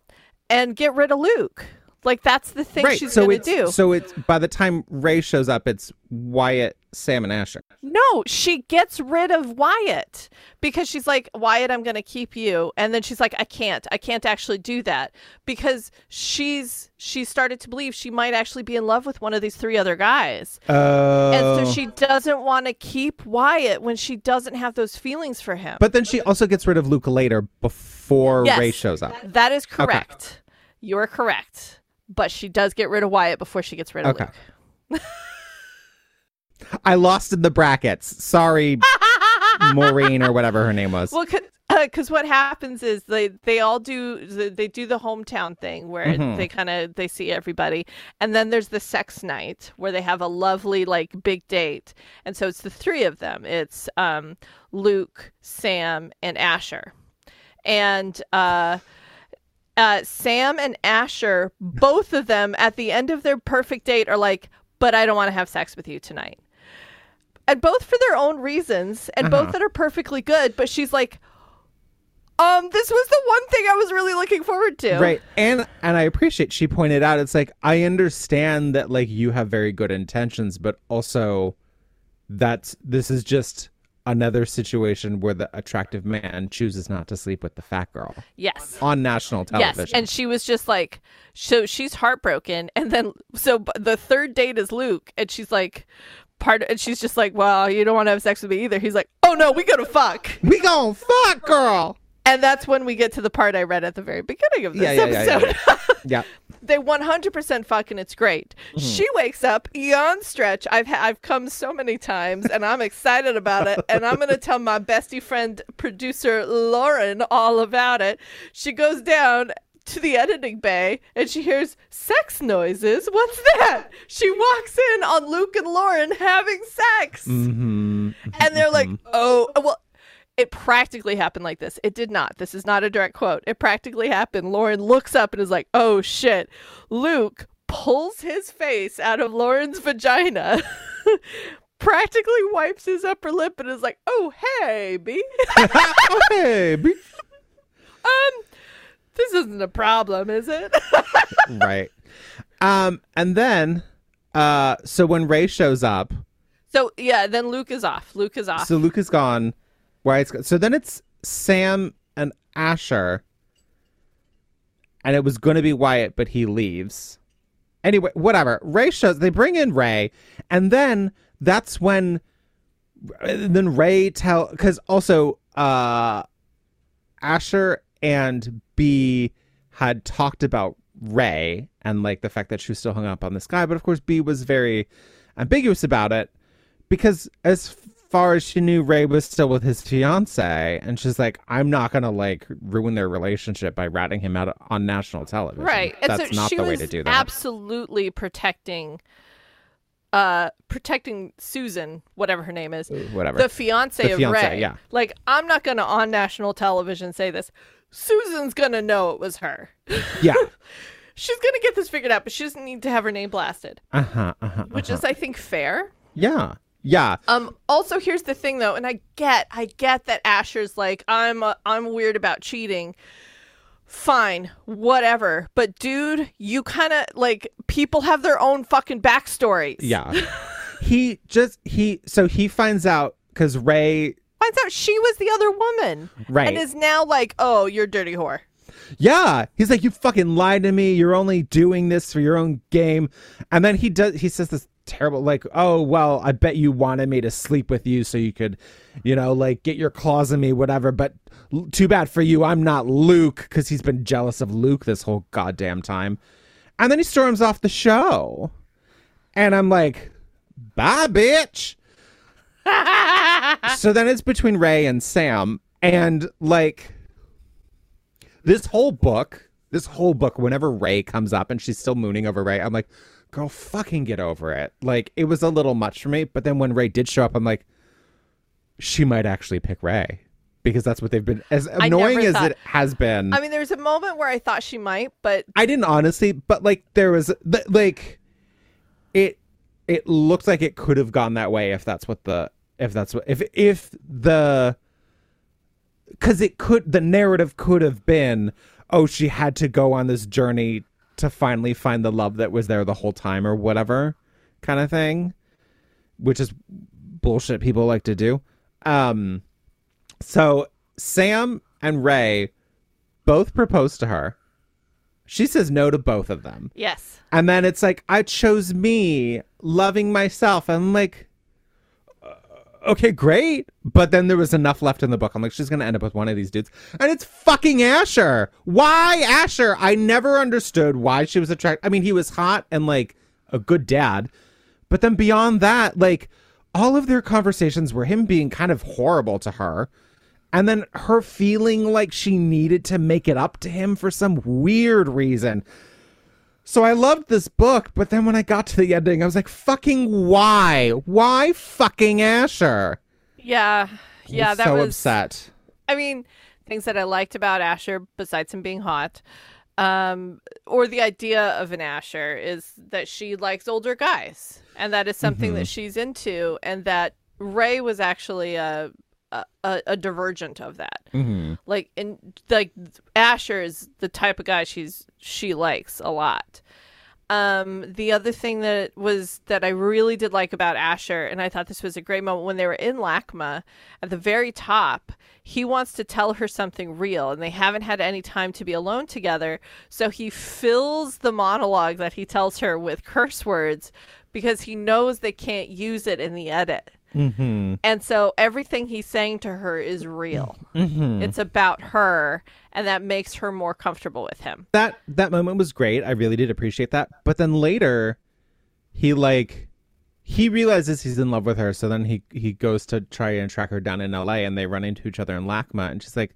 and get rid of Luke. Like that's the thing right, she's so gonna do. so it's by the time Ray shows up, it's Wyatt, Sam, and Asher. no, she gets rid of Wyatt because she's like, Wyatt, I'm gonna keep you, and then she's like, I can't, I can't actually do that because she's she started to believe she might actually be in love with one of these three other guys. Oh, And so oh. she doesn't want to keep Wyatt when she doesn't have those feelings for him. But then she also gets rid of Luke later before Yes. Ray shows up. that is correct. You're correct. But she does get rid of Wyatt before she gets rid of Okay. Luke. I lost in the brackets. Sorry, Maureen or whatever her name was. Well, because what happens is they they all do the- they do the hometown thing where Mhm. they kind of they see everybody, and then there's the sex night where they have a lovely like big date, and so it's the three of them. It's um, Luke, Sam, and Asher, and uh, uh, Sam and Asher, both of them at the end of their perfect date are like, "But I don't want to have sex with you tonight." And both for their own reasons and Uh-huh. both that are perfectly good but she's like um this was the one thing i was really looking forward to Right. And and I appreciate she pointed out it's like I understand that like you have very good intentions, but also that's this is just another situation where the attractive man chooses not to sleep with the fat girl yes on national television. Yes, and she was just like, so she's heartbroken, and then so the third date is Luke, and she's like, part, and she's just like, well, you don't want to have sex with me either. He's like, oh no, we gonna fuck, we gonna fuck girl. and that's when we get to the part I read at the very beginning of this Yeah, yeah, yeah, yeah, episode. Yeah. they 100% fuck and it's great. Mm-hmm. She wakes up, yawn stretch. I've ha- I've come so many times and I'm excited about it and I'm going to tell my bestie friend producer Lauren all about it. She goes down to the editing bay and she hears sex noises. What's that? She walks in on Luke and Lauren having sex. Mm-hmm. And they're like, oh, well, it practically happened like this. It did not. This is not a direct quote. It practically happened. Lauren looks up and is like, oh shit. Luke pulls his face out of Lauren's vagina, practically wipes his upper lip, and is like, oh, hey, Bea. hey, be- um, this isn't a problem, is it? right. Um, and then, uh, so when Ray shows up, so, yeah, then Luke is off. Luke is off. so Luke is gone. Wyatt's gone. So then it's Sam and Asher, and it was going to be Wyatt, but he leaves. Anyway, whatever. Ray shows. They bring in Ray, and then that's when then Ray tell because also uh Asher and Bea had talked about Ray and like the fact that she was still hung up on this guy, but of course Bea was very ambiguous about it because as far as she knew Ray was still with his fiance and she's like I'm not going to like ruin their relationship by ratting him out on national television. Right. And That's so not she the way to do that. Absolutely protecting uh protecting Susan, whatever her name is. Whatever. The fiance The of Ray. yeah. Like I'm not gonna on national television say this. Susan's gonna know it was her. yeah. She's gonna get this figured out, but she doesn't need to have her name blasted. Uh-huh. Uh-huh. Which is I think fair. Yeah. Yeah. Um. Also, here's the thing, though, and I get, I get that Asher's like, I'm, uh, I'm weird about cheating. Fine, whatever. But dude, you kind of like people have their own fucking backstories. Yeah. he just he so he finds out cuz Ray Finds out she was the other woman, Right. And is now like, oh, you're dirty whore. Yeah, he's like, you fucking lied to me. You're only doing this for your own game. And then he does. He says this terrible, like, oh well, I bet you wanted me to sleep with you so you could, you know, like get your claws in me, whatever. But too bad for you, I'm not Luke because he's been jealous of Luke this whole goddamn time. And then he storms off the show, and I'm like, bye, bitch. so then it's between Ray and Sam, and like this whole book, this whole book, whenever Ray comes up and she's still mooning over Ray, I'm like, girl, fucking get over it. Like, it was a little much for me. But then when Ray did show up, I'm like, she might actually pick Ray because that's what they've been, as annoying as thought- it has been. I mean, there was a moment where I thought she might, but I didn't honestly, but like, there was, like, it, it looked like it could have gone that way if that's what the, if that's what, if, if the, because it could the narrative could have been oh she had to go on this journey to finally find the love that was there the whole time or whatever kind of thing which is bullshit people like to do. Um so sam and ray both propose to her. She says no to both of them. Yes, and then it's like, I chose me, loving myself. I'm like, okay, great. But then there was enough left in the book. I'm like, she's to end up with one of these dudes. And it's fucking Asher. Why Asher? I never understood why she was attracted. I mean, he was hot and like a good dad. But then beyond that, like, all of their conversations were him being kind of horrible to her. And then her feeling like she needed to make it up to him for some weird reason. So I loved this book, but then when I got to the ending, I was like, fucking why? Why fucking Asher? yeah, yeah. I'm that so was upset. I mean, things that I liked about Asher, besides him being hot, um, or the idea of an Asher, is that she likes older guys, and that is something Mm-hmm. that she's into, and that Ray was actually a a, a divergent of that. Mm-hmm. Like, and like Asher is the type of guy she's she likes a lot. Um, the other thing that was that I really did like about Asher, and I thought this was a great moment when they were in LACMA at the very top, he wants to tell her something real, and they haven't had any time to be alone together. So he fills the monologue that he tells her with curse words because he knows they can't use it in the edit. Mm-hmm. And so everything he's saying to her is real. Mm-hmm. It's about her, and that makes her more comfortable with him. That that moment was great. I really did appreciate that. But then later, he like he realizes he's in love with her. So then he he goes to try and track her down in L.A. and they run into each other in LACMA, and she's like,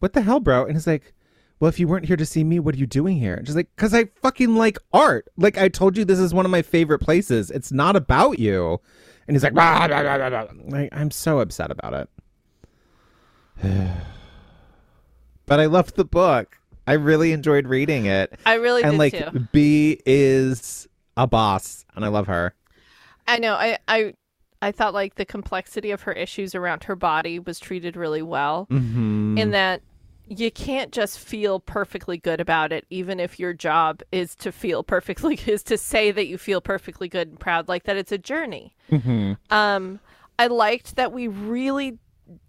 "What the hell, bro?" And he's like, well, if you weren't here to see me, what are you doing here? And she's like, because I fucking like art. Like I told you, this is one of my favorite places. It's not about you. And he's like, "Blah, blah, blah, blah, blah." Like, I'm so upset about it. but I loved the book. I really enjoyed reading it. I really and did like too. Bea is a boss, and I love her. I know. I, I I thought like the complexity of her issues around her body was treated really well. Mm-hmm. In that you can't just feel perfectly good about it, even if your job is to feel perfectly is to say that you feel perfectly good and proud, like that it's a journey. Mm-hmm. Um, I liked that we really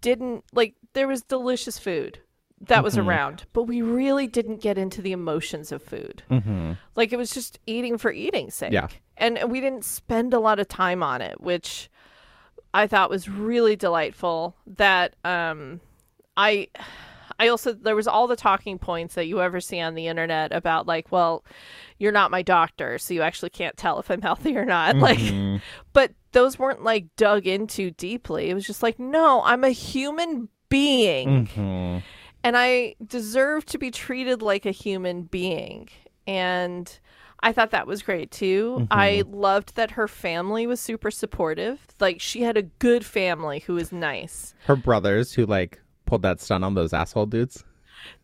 didn't like there was delicious food that was Mhm. around, but we really didn't get into the emotions of food. Mm-hmm. Like it was just eating for eating's sake. Yeah. And we didn't spend a lot of time on it, which I thought was really delightful. That um I I also there was all the talking points that you ever see on the internet about like, well, you're not my doctor, so you actually can't tell if I'm healthy or not. Like Mm-hmm. but those weren't like dug into deeply. It was just like, no, I'm a human being Mm-hmm. and I deserve to be treated like a human being. And I thought that was great too. I loved that her family was super supportive. Like she had a good family who was nice. Her brothers, who like pulled that stunt on those asshole dudes.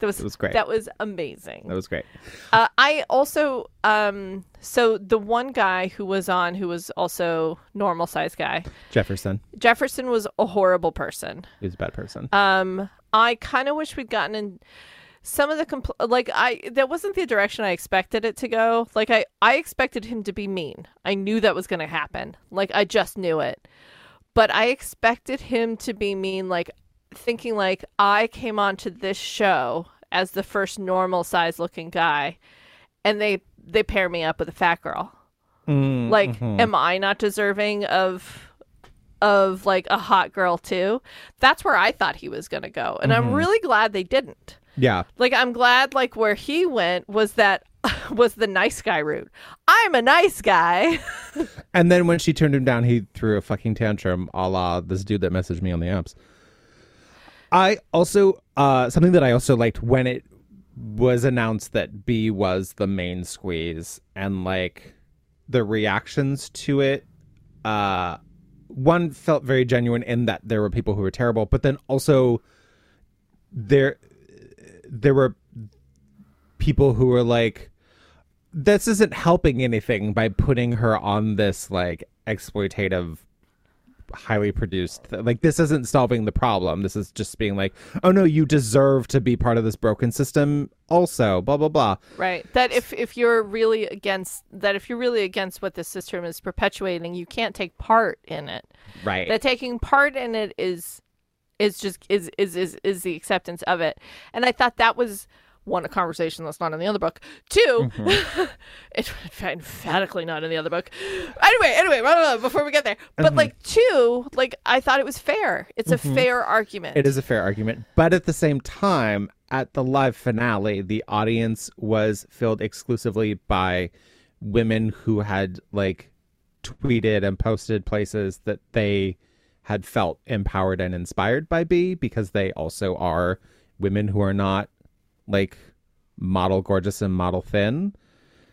That was, It was great. That was amazing. That was great. Uh, I also um so the one guy who was on who was also normal size guy. Jefferson. Jefferson was a horrible person. He was a bad person. Um, I kind of wish we'd gotten in some of the compl- like I that wasn't the direction I expected it to go. Like I I expected him to be mean. I knew that was going to happen. Like I just knew it. But I expected him to be mean like thinking like I came onto this show as the first normal size looking guy and they they pair me up with a fat girl. Mm, Like, mhm. am I not deserving of of like a hot girl too? That's where I thought he was gonna go, and I'm really glad they didn't. yeah. Like, I'm glad like where he went was that was the nice guy route. I'm a nice guy. And then when she turned him down, he threw a fucking tantrum, a la this dude that messaged me on the apps. I also uh something that I also liked when it was announced that Bea was the main squeeze and like the reactions to it uh one felt very genuine in that there were people who were terrible, but then also there there were people who were like this isn't helping anything by putting her on this like exploitative highly produced. Th- like this isn't solving the problem. This is just being like oh no you deserve to be part of this broken system also blah blah blah. Right. That if if you're really against that if you're really against what the system is perpetuating, you can't take part in it. right. That taking part in it is is just is is is is the acceptance of it. And i thought that was one a conversation that's not in the other book. 2 mm-hmm. it's emphatically not in the other book. Anyway anyway blah, blah, blah, before we get there. But mm-hmm. like two like i thought it was fair. It's a mm-hmm. fair argument. It is a fair argument. But at the same time, at the live finale, the audience was filled exclusively by women who had like tweeted and posted places that they had felt empowered and inspired by Bea because they also are women who are not like model gorgeous and model thin.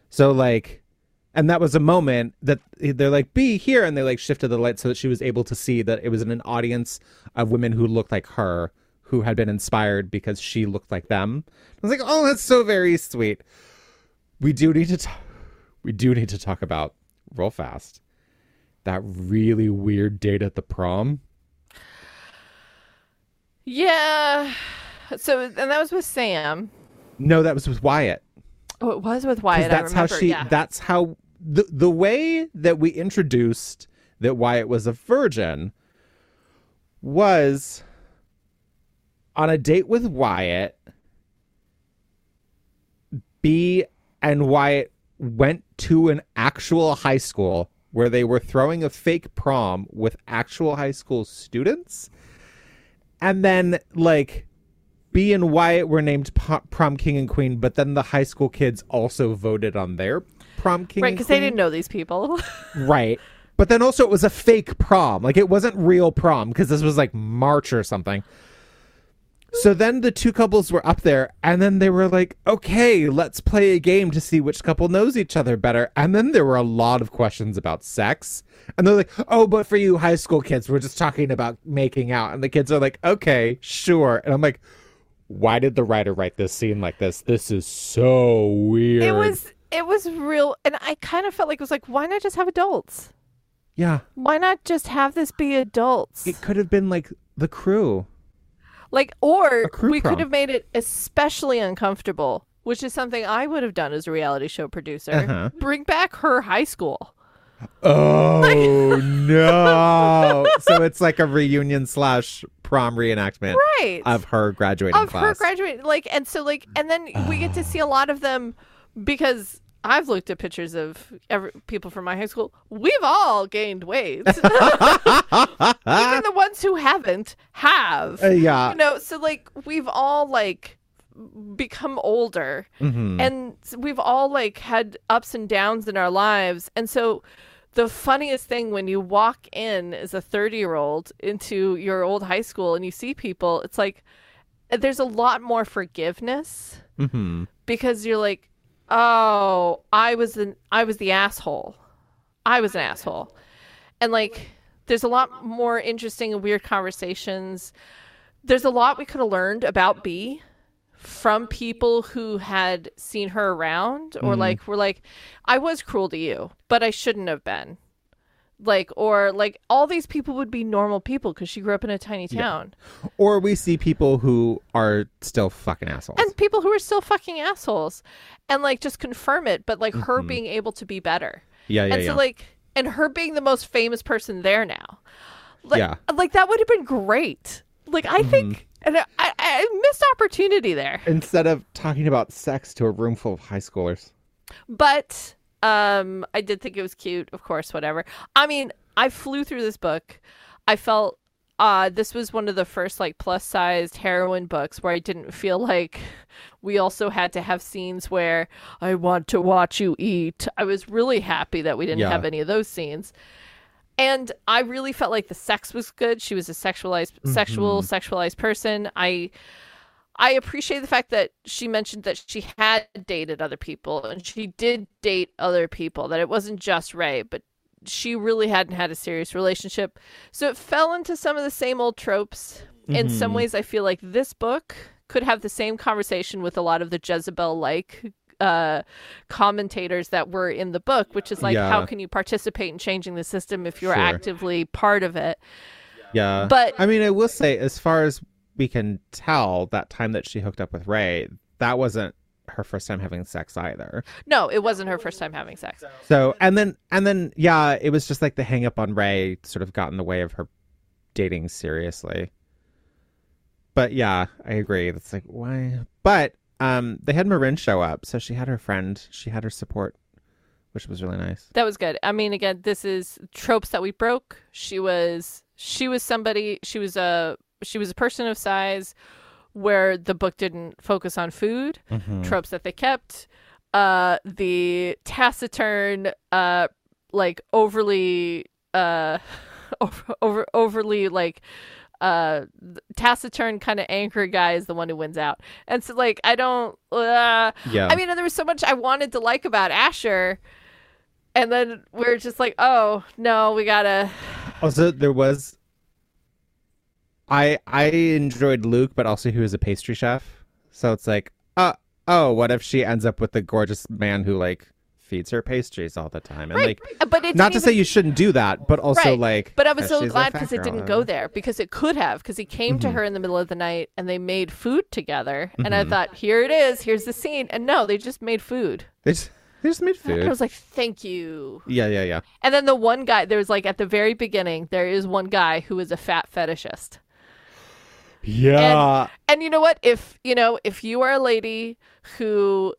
So like and that was a moment that they're like be here and they like shifted the light so that she was able to see that it was in an audience of women who looked like her who had been inspired because she looked like them. I was like oh that's so very sweet. We do need to talk we do need to talk about real fast that really weird date at the prom. Yeah so and that was with sam. No that was with wyatt. Oh it was with wyatt that's I remember, how she yeah. that's how the the way that we introduced that Wyatt was a virgin was on a date with Wyatt Bea and Wyatt went to an actual high school where they were throwing a fake prom with actual high school students. And then like Bea and Wyatt were named prom king and queen, but then the high school kids also voted on their prom king. right because they didn't know these people Right. But then also it was a fake prom. Like it wasn't real prom because this was like March or something. So then the two couples were up there, and then they were like, okay, let's play a game to see which couple knows each other better. And then there were a lot of questions about sex. And they're like, oh, but for you high school kids, we're just talking about making out. And the kids are like, okay, sure. And I'm like, why did the writer write this scene like this? This is so weird. It was it was real and I kind of felt like it was like why not just have adults? Yeah. Why not just have this be adults? It could have been like the crew. Like or we could have made it especially uncomfortable, which is something I would have done as a reality show producer. Uh-huh. Bring back her high school. Oh no! so it's like a reunion slash prom reenactment Right. of her graduating of her class. graduating like and so like and then we get to see a lot of them because I've looked at pictures of every, people from my high school. We've all gained weight. Even the ones who haven't have. Uh, yeah. You know, so like we've all like become older Mhm. and we've all like had ups and downs in our lives. And so the funniest thing when you walk in as a 30 year old into your old high school and you see people, it's like there's a lot more forgiveness Mhm. because you're like, oh, I was an I was the asshole. I was an asshole. And like there's a lot more interesting and weird conversations. There's a lot we could have learned about Bea from people who had seen her around or mm-hmm. like were like, I was cruel to you, but I shouldn't have been. Like or like all these people would be normal people because she grew up in a tiny town. Or we see people who are still fucking assholes. and people who are still fucking assholes and like just confirm it but like her mm-hmm. being able to be better yeah, yeah, and yeah. so like and her being the most famous person there now like Yeah. like that would have been great like i mm-hmm. think and I, I, I missed opportunity there. Instead of talking about sex to a room full of high schoolers. but um i did think it was cute of course whatever. I mean i flew through this book. I felt uh this was one of the first like plus sized heroine books where i didn't feel like we also had to have scenes where i want to watch you eat. I was really happy that we didn't Yeah. have any of those scenes and i really felt like the sex was good she was a sexualized mm-hmm. sexual sexualized person i I appreciate the fact that she mentioned that she had dated other people and she did date other people, that it wasn't just Ray, but she really hadn't had a serious relationship. So it fell into some of the same old tropes. In some mm-hmm. ways, I feel like this book could have the same conversation with a lot of the Jezebel like uh commentators that were in the book which is like Yeah. how can you participate in changing the system if you're Sure. actively part of it Yeah. But- I mean, I will say, as far as we can tell, that time that she hooked up with Ray, that wasn't her first time having sex either. no it wasn't her first time having sex So, and then, and then, yeah, it was just like the hang up on Ray sort of got in the way of her dating seriously. But yeah, I agree. That's like, why? But, um, they had Marin show up, so she had her friend, she had her support, which was really nice. That was good. I mean, again, this is tropes that we broke. She was she was somebody. She was a she was a person of size, where the book didn't focus on food. Tropes that they kept. Uh, the taciturn, uh, like overly, uh, over, over overly like uh taciturn kind of anchor guy is the one who wins out and so like i don't uh, Yeah. I mean, there was so much I wanted to like about Asher, and then we're just like, oh no, we gotta. Also, there was. I I enjoyed Luke, but also he was a pastry chef, so it's like, uh oh, what if she ends up with the gorgeous man who like feeds her pastries all the time, and like, But it's not to say you shouldn't do that, but also Right. like. But I was so glad because it didn't go there because it could have because he came Mm-hmm. to her in the middle of the night and they made food together and I thought here it is here's the scene and no they just made food They just, they just made and I was like thank you Yeah, yeah, yeah. and then the one guy there was like at the very beginning there is one guy who is a fat fetishist Yeah. and you know what if you know if you are a lady who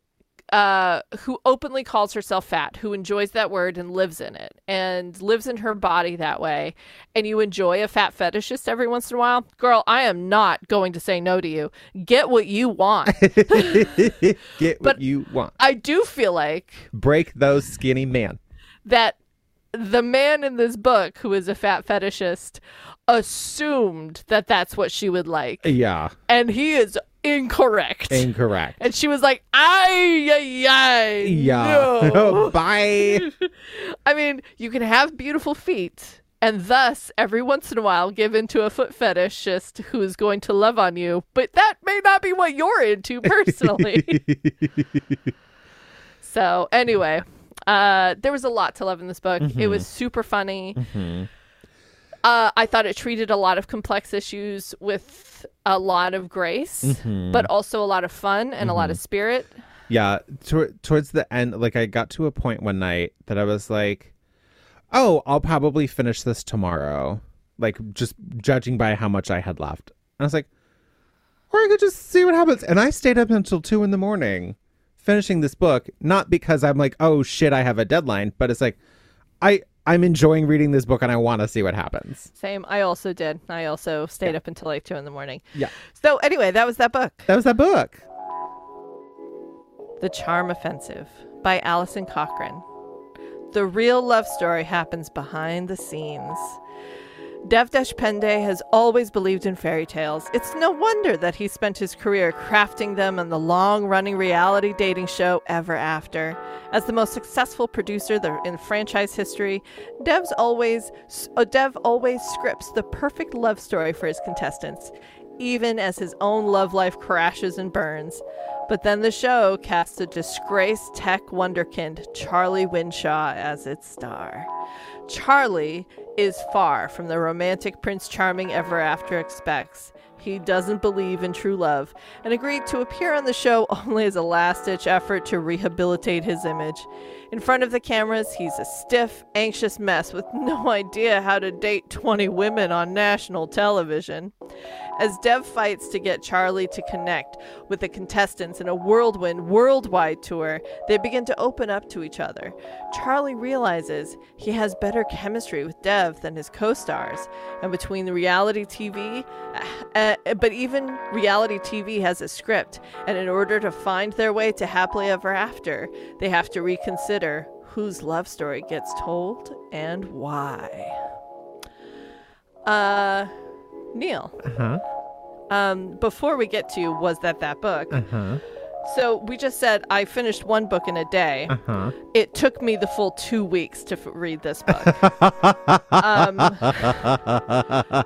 uh who openly calls herself fat who enjoys that word and lives in it and lives in her body that way and you enjoy a fat fetishist every once in a while girl i am not going to say no to you get what you want Get what you want. i do feel like Break those skinny men. that the man in this book who is a fat fetishist assumed that that's what she would like Yeah. and he is incorrect Incorrect. and she was like ay ay ay Yeah. no." Bye. i mean you can have beautiful feet and thus every once in a while give in to a foot fetishist who is going to love on you but that may not be what you're into personally So anyway, uh, there was a lot to love in this book. It was super funny. Uh, I thought it treated a lot of complex issues with a lot of grace, mm-hmm. but also a lot of fun and a lot of mm-hmm. spirit. Yeah, towards the end, like I got to a point one night that I was like, "Oh, I'll probably finish this tomorrow." Like just judging by how much I had left, and I was like, "Or I could just see what happens." And I stayed up until two in the morning, finishing this book. Not because I'm like, "Oh shit, I have a deadline," but it's like, I I'm enjoying reading this book and I want to see what happens. Same. I also did. I also stayed up until like two in the morning. Yeah, So anyway, that was that book. that was that book. The Charm Offensive by Alison Cochrun. The real love story happens behind the scenes. Dev Deshpande has always believed in fairy tales. It's no wonder that he spent his career crafting them on the long-running reality dating show Ever After. As the most successful producer in franchise history, Dev's always uh, Dev always scripts the perfect love story for his contestants, even as his own love life crashes and burns. But then the show casts a disgraced tech wonderkind, Charlie Winshaw, as its star. Charlie is far from the romantic Prince Charming Ever After expects. He doesn't believe in true love and agreed to appear on the show only as a last ditch effort to rehabilitate his image. In front of the cameras, he's a stiff, anxious mess with no idea how to date 20 women on national television. As Dev fights to get Charlie to connect with the contestants in a whirlwind worldwide tour, they begin to open up to each other. Charlie realizes he has better chemistry with Dev than his co stars, and between the reality TV, uh, uh, but even reality TV has a script, and in order to find their way to happily ever after, they have to reconsider whose love story gets told and why. Uh, Neil, Uh um, before we get to was that that book? huh. So we just said I finished one book in a day. Uh huh. It took me the full two weeks to f- read this book. um,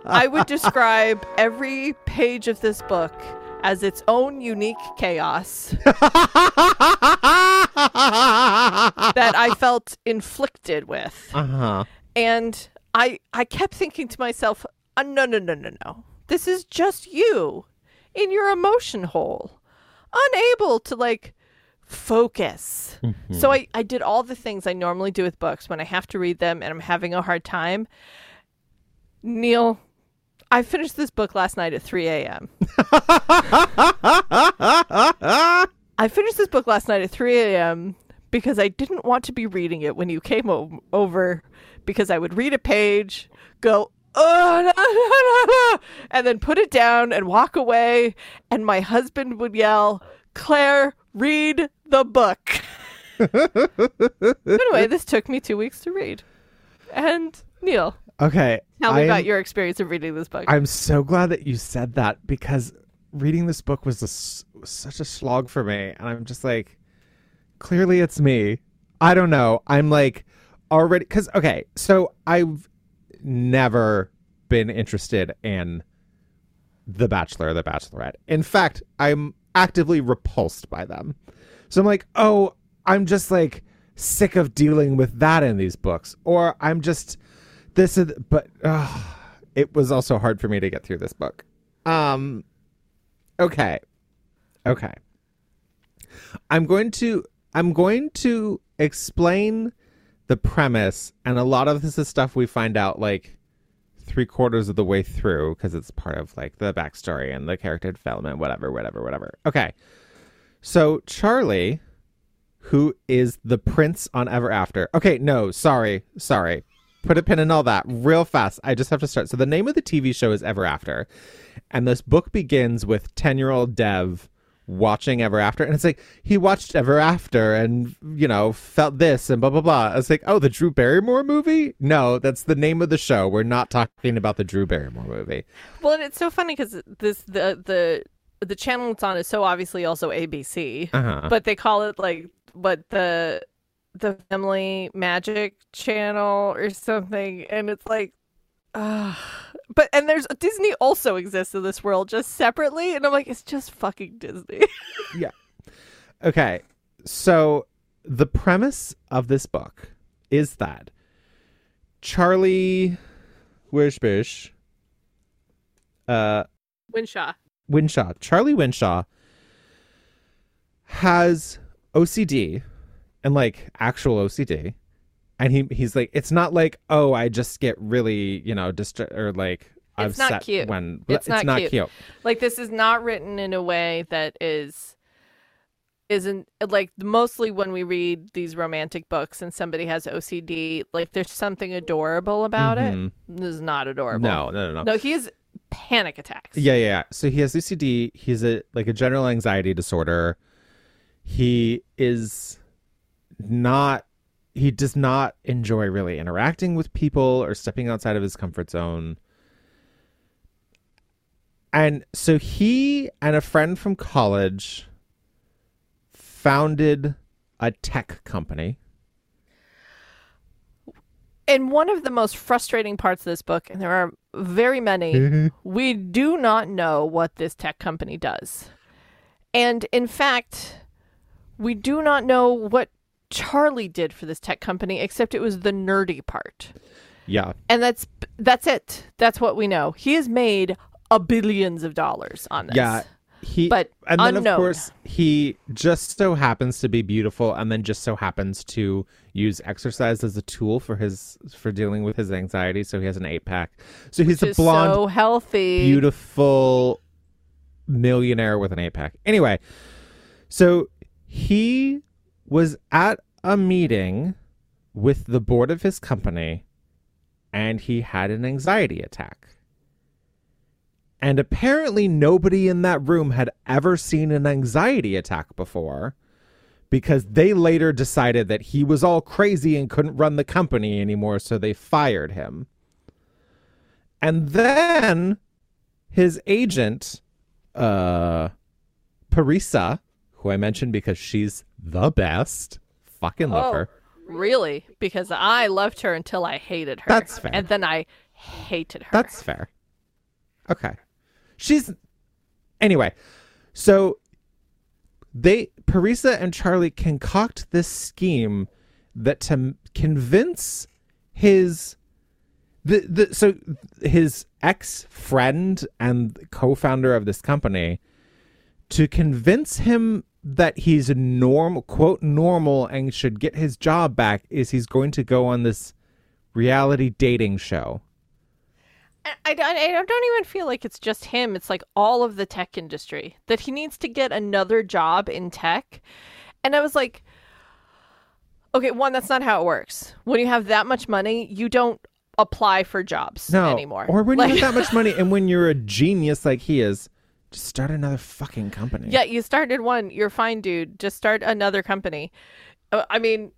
I would describe every page of this book as its own unique chaos that I felt inflicted with. Uh huh. And I I kept thinking to myself, uh, no, no, no, no, no. This is just you in your emotion hole, unable to like focus. So I, I did all the things I normally do with books when I have to read them and I'm having a hard time. Neil, I finished this book last night at 3 a.m. I finished this book last night at 3 a.m. because I didn't want to be reading it when you came o- over because I would read a page, go, oh, no, no, no, no," and then put it down and walk away. And my husband would yell, Claire, read the book. anyway, this took me two weeks to read. And Neil, Okay. tell me I about am- your experience of reading this book. I'm so glad that you said that because reading this book was a s such a slog for me, and I'm just like, clearly it's me. I don't know. I'm like already because okay, so I've never been interested in The Bachelor or The Bachelorette. In fact, I'm actively repulsed by them. So I'm like, oh, I'm just like sick of dealing with that in these books, or I'm just this is but uh, it was also hard for me to get through this book. Um okay. Okay. I'm going to i'm going to explain the premise and a lot of this is stuff we find out like three quarters of the way through because it's part of like the backstory and the character development whatever whatever whatever. Okay. So charlie who is the prince on ever after. Okay no sorry sorry put a pin in all that real fast. I just have to start. So the name of the TV show is Ever After, and this book begins with ten-year-old Dev watching Ever After, and it's like he watched Ever After and you know felt this and blah blah blah. It's like, oh, the Drew Barrymore movie? No, that's the name of the show. We're not talking about the Drew Barrymore movie. Well, and it's so funny because this the the the channel it's on is so obviously also ABC, Uh-huh. but they call it like what the the Family Magic Channel or something, and it's like, uh, but and there's Disney also exists in this world just separately, and I'm like, it's just fucking Disney. Yeah. Okay, so the premise of this book is that Charlie Wishbish, uh, Winshaw. Winshaw, Charlie Winshaw has OCD and like actual OCD. And he he's like it's not like oh I just get really, you know, distra- or like It's not upset cute. when It's not cute. cute. Like this is not written in a way that is isn't like mostly when we read these romantic books and somebody has OCD, like there's something adorable about Mhm. it. This is not adorable. No, no, no, no. No, he has panic attacks. Yeah, yeah, yeah. So he has OCD. He's a like a general anxiety disorder. He is not he does not enjoy really interacting with people or stepping outside of his comfort zone. And so he and a friend from college founded a tech company. And one of the most frustrating parts of this book, and there are very many, we do not know what this tech company does. And in fact, we do not know what Charlie did for this tech company, except it was the nerdy part. Yeah. And that's that's it. That's what we know. He has made a billions of dollars on this. Yeah. He But and then unknown. of course he just so happens to be beautiful and then just so happens to use exercise as a tool for his for dealing with his anxiety so he has an eight pack so he's Which a blonde so healthy. beautiful millionaire with an eight pack anyway so he was at a meeting with the board of his company and he had an anxiety attack and apparently, nobody in that room had ever seen an anxiety attack before because they later decided that he was all crazy and couldn't run the company anymore, so they fired him. And then his agent, uh, Parisa, who I mentioned because she's the best, fucking love Oh, her. Really? Because I loved her until I hated her. That's fair. And then I hated her. That's fair. Okay. She's anyway. So they Parisa and Charlie concoct this scheme that to convince his the, the so his ex friend and co-founder of this company to convince him that he's normal quote normal and should get his job back is he's going to go on this reality dating show I, don't- I don't even feel like it's just him. It's like all of the tech industry that he needs to get another job in tech. And I was like, okay, one, that's not how it works. When you have that much money, you don't apply for jobs no anymore. Or when Like- you have that much money and when you're a genius like he is, just start another fucking company. Yeah, you started one. You're fine, dude. Just start another company. Uh, I mean,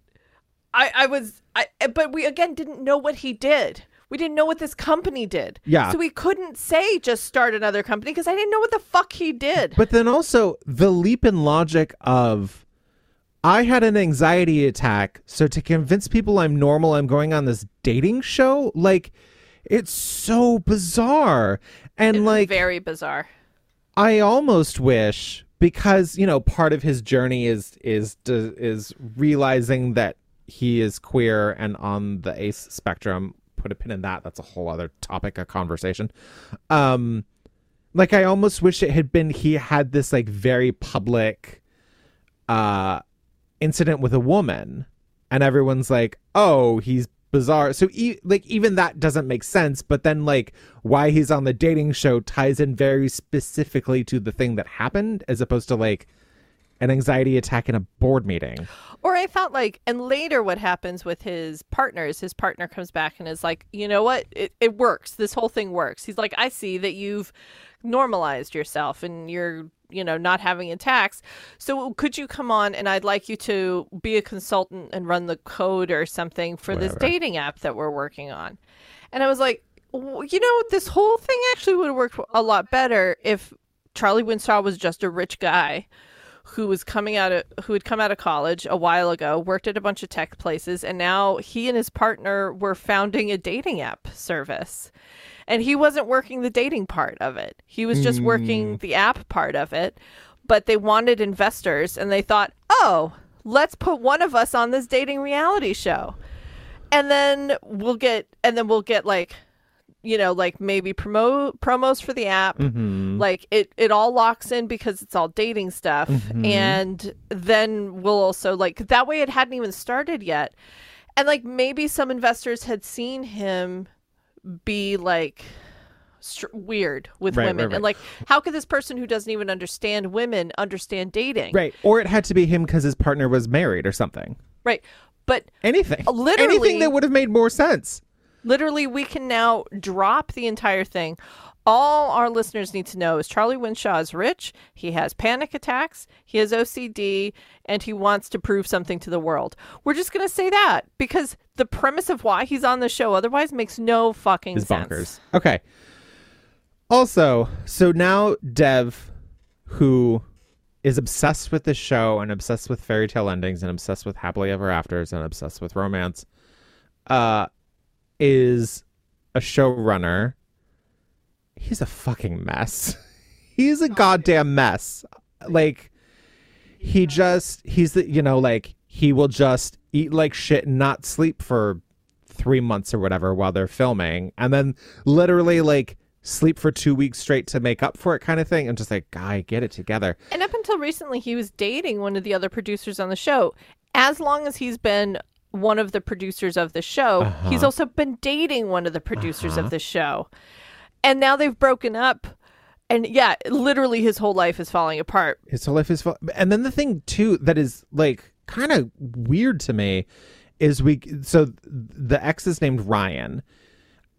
I I was I but we again didn't know what he did. We didn't know what this company did. Yeah. So we couldn't say just start another company because I didn't know what the fuck he did. But then also the leap in logic of I had an anxiety attack, so to convince people I'm normal, I'm going on this dating show. Like, it's so bizarre. And like, very bizarre. I almost wish because you know part of his journey is is is realizing that he is queer and on the ace spectrum. Put a pin in that. That's a whole other topic of conversation. Um, like I almost wish it had been he had this like very public, uh, incident with a woman, and everyone's like, oh, he's bizarre. So e- like even that doesn't make sense. But then like why he's on the dating show ties in very specifically to the thing that happened, as opposed to like an anxiety attack in a board meeting. Or I felt like, and later what happens with his partners, his partner comes back and is like, you know what? It, it works. This whole thing works. He's like, I see that you've normalized yourself and you're, you know, not having attacks. So could you come on and I'd like you to be a consultant and run the code or something for this dating app that we're working on. And I was like, you know, this whole thing actually would have worked a lot better if Charlie Winshaw was just a rich guy who was coming out of who had come out of college a while ago, worked at a bunch of tech places, and now he and his partner were founding a dating app service. And he wasn't working the dating part of it. He was just working hmm. the app part of it. But they wanted investors and they thought, "Oh, let's put one of us on this dating reality show." And then we'll get and then we'll get like you know, like maybe promo promos for the app. Mm-hmm. Like it, it all locks in because it's all dating stuff. And then we'll also like that way it hadn't even started yet. And like maybe some investors had seen him be like str- weird with Right, women. right, right. And like, how could this person who doesn't even understand women understand dating? Right. Or it had to be him because his partner was married or something. Right. But Anything. Literally- Anything that would have made more sense. Literally, we can now drop the entire thing. All our listeners need to know is Charlie Winshaw is rich. He has panic attacks. He has OCD, and he wants to prove something to the world. We're just gonna say that because the premise of why he's on the show otherwise makes no fucking Is sense. bonkers. Okay. Also, so now Dev, who is obsessed with this show and obsessed with fairy tale endings and obsessed with happily ever afters and obsessed with romance, uh, is a showrunner. He's a fucking mess. He's a oh, goddamn mess. Like he just he's the you know like he will just eat like shit and not sleep for three months or whatever while they're filming and then literally like sleep for two weeks straight to make up for it kind of thing and just like guy get it together And up until recently, he was dating one of the other producers on the show. As long as he's been one of the producers of the show, Uh-huh. he's also been dating one of the producers of the show. And now they've broken up. And yeah, literally his whole life is falling apart. his whole life is fu- and then the thing too that is like kind of weird to me is we so the ex is named ryan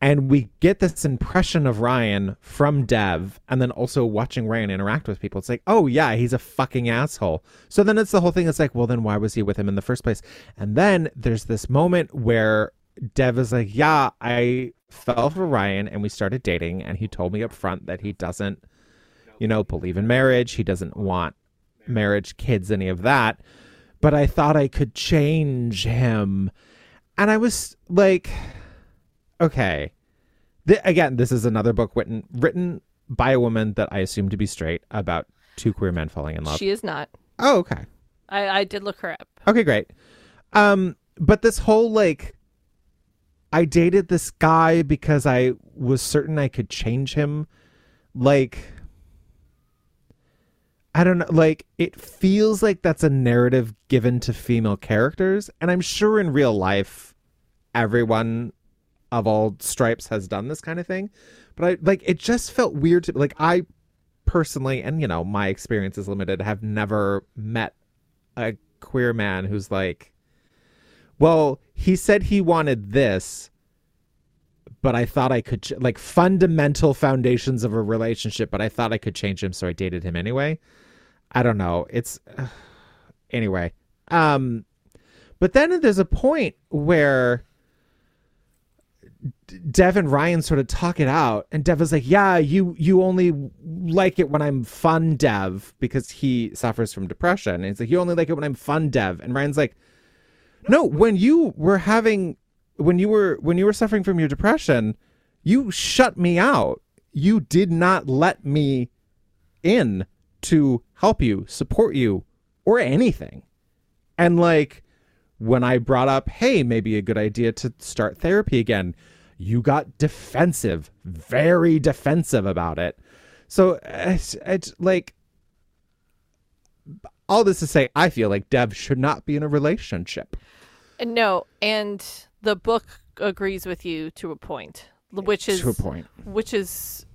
and we get this impression of ryan from dev and then also watching ryan interact with people it's like oh yeah he's a fucking asshole so then it's the whole thing it's like well then why was he with him in the first place and then there's this moment where dev is like yeah i fell for ryan and we started dating and he told me up front that he doesn't you know, believe in marriage. He doesn't want marriage, kids, any of that. But I thought I could change him. And I was like, okay. Th- again, this is another book written written by a woman that I assume to be straight about two queer men falling in love. She is not. oh, okay. I, I did look her up. Okay, great. Um, but this whole like I dated this guy because I was certain I could change him. Like I don't know, like it feels like that's a narrative given to female characters, and I'm sure in real life everyone of all stripes has done this kind of thing. But I like it just felt weird to like I personally and you know, my experience is limited, have never met a queer man who's like, well, he said he wanted this, but I thought I could, ch- like, fundamental foundations of a relationship, but I thought I could change him, so I dated him anyway. I don't know. It's, anyway. Um, but then there's a point where Dev and Ryan sort of talk it out, and Dev is like, "Yeah, you you only like it when I'm fun, Dev, because he suffers from depression." And he's like, "You only like it when I'm fun, Dev." And Ryan's like, "No, when you were having, when you were when you were suffering from your depression, you shut me out. You did not let me in to help you, support you, or anything." And like when I brought up, hey, maybe a good idea to start therapy again, you got defensive, very defensive about it. So it's, it's like, all this to say, I feel like Dev should not be in a relationship. No, and the book agrees with you to a point, which is to a point. which is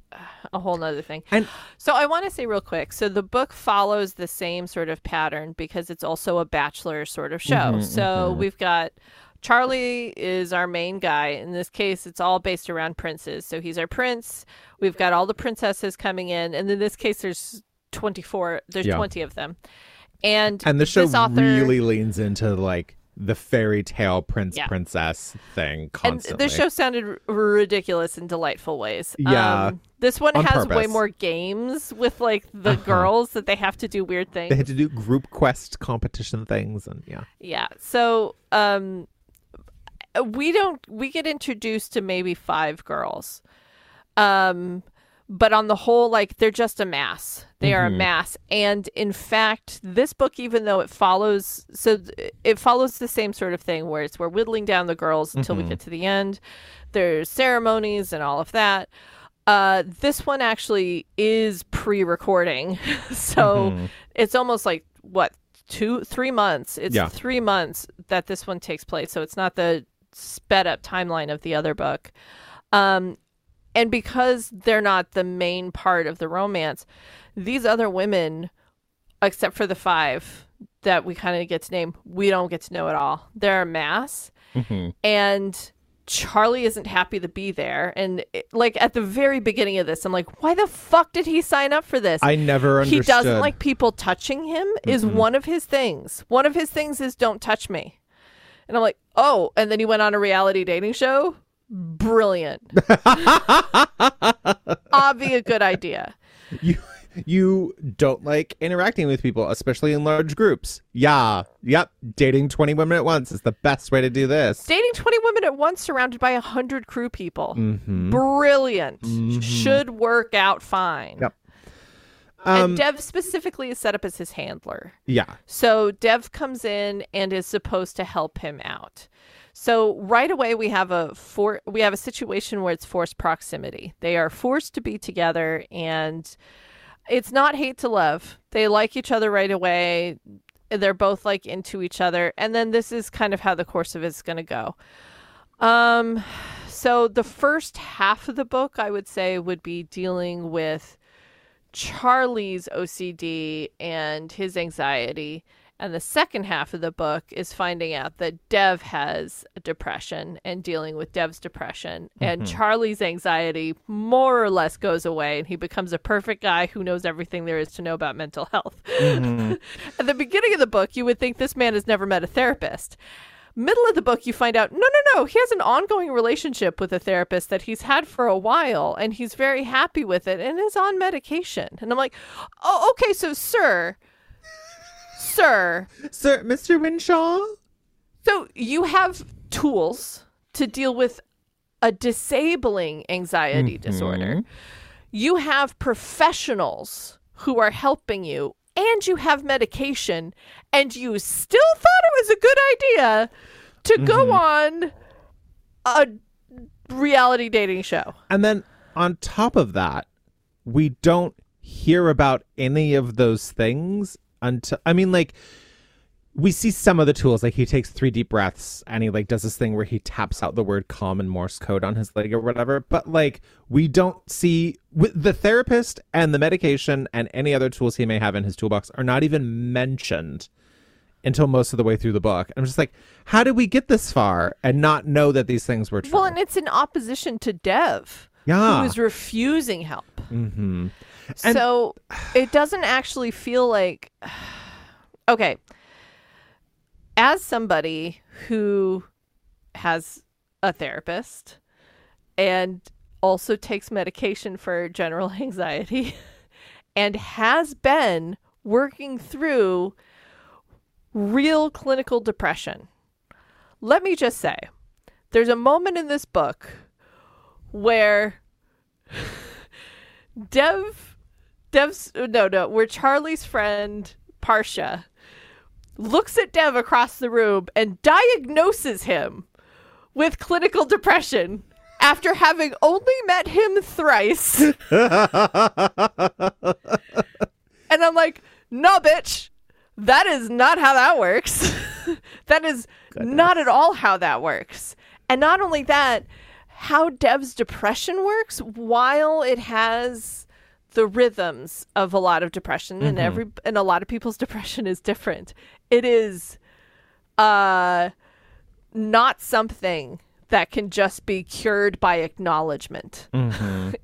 a whole nother thing. And- so I want to say real quick. So the book follows the same sort of pattern because it's also a bachelor sort of show. Mm-hmm, so we've got Charlie is our main guy. In this case, it's all based around princes. So he's our prince. We've got all the princesses coming in, and in this case, there's 24. There's Yeah. 20 of them. And And the show this author, really leans into like the fairy tale prince Yeah. princess thing and the show sounded r- ridiculous in delightful ways. Yeah. Um, this one On has way more games with like the Uh-huh. girls that they have to do weird things. they had to do group quest competition things and yeah. Yeah. So, um, we don't we get introduced to maybe five girls, um, but on the whole, like they're just a mass. They are a mass, and in fact, this book, even though it follows, so it follows the same sort of thing, where it's we're whittling down the girls until we get to the end. There's ceremonies and all of that. Uh, this one actually is pre-recording, so it's almost like what two, three months. It's Yeah. three months that this one takes place, so it's not the sped up timeline of the other book. Um, and because they're not the main part of the romance, these other women, except for the five that we kind of get to name, we don't get to know at all. They're a mass, and Charlie isn't happy to be there. And it- like at the very beginning of this, I'm like, why the fuck did he sign up for this? I never understood. he doesn't like people touching him is one of his things. One of his things is don't touch me. And I'm like, oh, and then he went on a reality dating show. Brilliant. Obvi a good idea. you you don't like interacting with people, especially in large groups. Yeah. Yep. Dating 20 women at once is the best way to do this. Dating 20 women at once surrounded by 100 crew people. Mhm. Brilliant. Should work out fine. Yep. And Um Dev specifically is set up as his handler. yeah. So Dev comes in and is supposed to help him out. So right away we have a for we have a situation where it's forced proximity. They are forced to be together and it's not hate to love. They like each other right away. They're both like into each other and then this is kind of how the course of it's going to go. Um so the first half of the book I would say would be dealing with Charlie's OCD and his anxiety. And the second half of the book is finding out that Dev has a depression and dealing with Dev's depression. And mm-hmm. Charlie's anxiety more or less goes away and he becomes a perfect guy who knows everything there is to know about mental health. Mm-hmm. At the beginning of the book, you would think this man has never met a therapist. Middle of the book, you find out no, no, no, he has an ongoing relationship with a therapist that he's had for a while and he's very happy with it and is on medication. And I'm like, oh, okay, so, sir, sir, Sir, Mr. Winshaw? so you have tools to deal with a disabling anxiety disorder. Mm-hmm. You have professionals who are helping you, and you have medication, and you still thought it was a good idea to go mm-hmm. on a reality dating show. And then on top of that, we don't hear about any of those things until I mean like we see some of the tools like he takes three deep breaths and he like does this thing where he taps out the word calm in morse code on his leg or whatever. But like we don't see the therapist and the medication and any other tools he may have in his toolbox are not even mentioned until most of the way through the book. I'm just like how did we get this far and not know that these things were true? Well, and it's in opposition to Dev, yeah. who is refusing help. mm-hmm. And- so it doesn't actually feel like okay as somebody who has a therapist and also takes medication for general anxiety and has been working through real clinical depression let me just say there's a moment in this book where Dev, Dev's no no, where Charlie's friend Parisa looks at Dev across the room and diagnoses him with clinical depression after having only met him thrice. and I'm like, no, bitch, that is not how that works. that is not at all how that works. And not only that, how Dev's depression works while it has the rhythms of a lot of depression and mm-hmm. every and a lot of people's depression is different. It is uh not something that can just be cured by acknowledgment.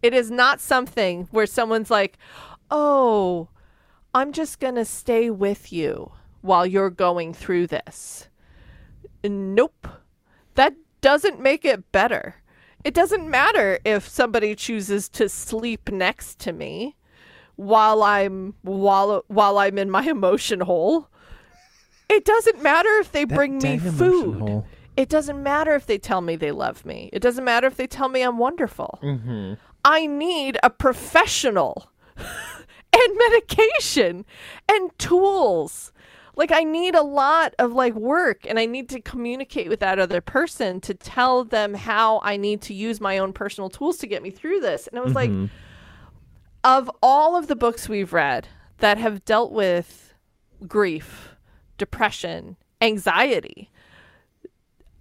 It is not something where someone's like, "Oh, I'm just going to stay with you while you're going through this." Nope. That doesn't make it better. It doesn't matter if somebody chooses to sleep next to me while I'm while while I'm in my emotion hole. It doesn't matter if they bring me food. hole. It doesn't matter if they tell me they love me. It doesn't matter if they tell me I'm wonderful. Mm-hmm. I need a professional and medication and tools. Like I need a lot of like work and I need to communicate with that other person to tell them how I need to use my own personal tools to get me through this. And I was like of all of the books we've read that have dealt with grief, depression, anxiety,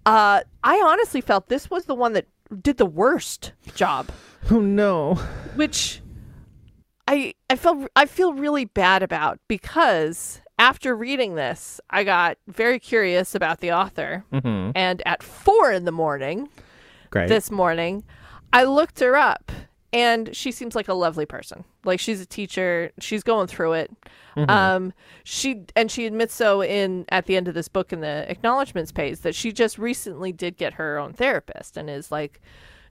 uh, I honestly felt this was the one that did the worst job Oh no. which I I felt I feel really bad about because after reading this, I got very curious about the author, Mm-hmm. and at four in the morning Great. this morning, I looked her up, and she seems like a lovely person. Like she's a teacher, she's going through it. Um, she and she admits so in at the end of this book in the acknowledgments page that she just recently did get her own therapist and is like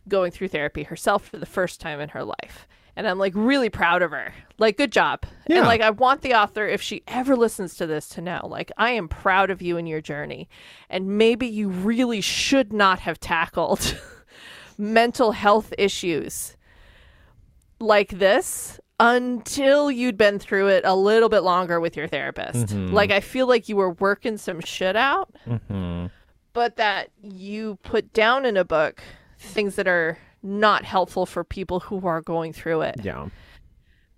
going through therapy herself for the first time in her life. And I'm like really proud of her. Like, good job. Yeah. And like, I want the author, if she ever listens to this, to know, like, I am proud of you and your journey. And maybe you really should not have tackled mental health issues like this until you'd been through it a little bit longer with your therapist. Like, I feel like you were working some shit out, Mm-hmm. but that you put down in a book things that are not helpful for people who are going through it. Yeah.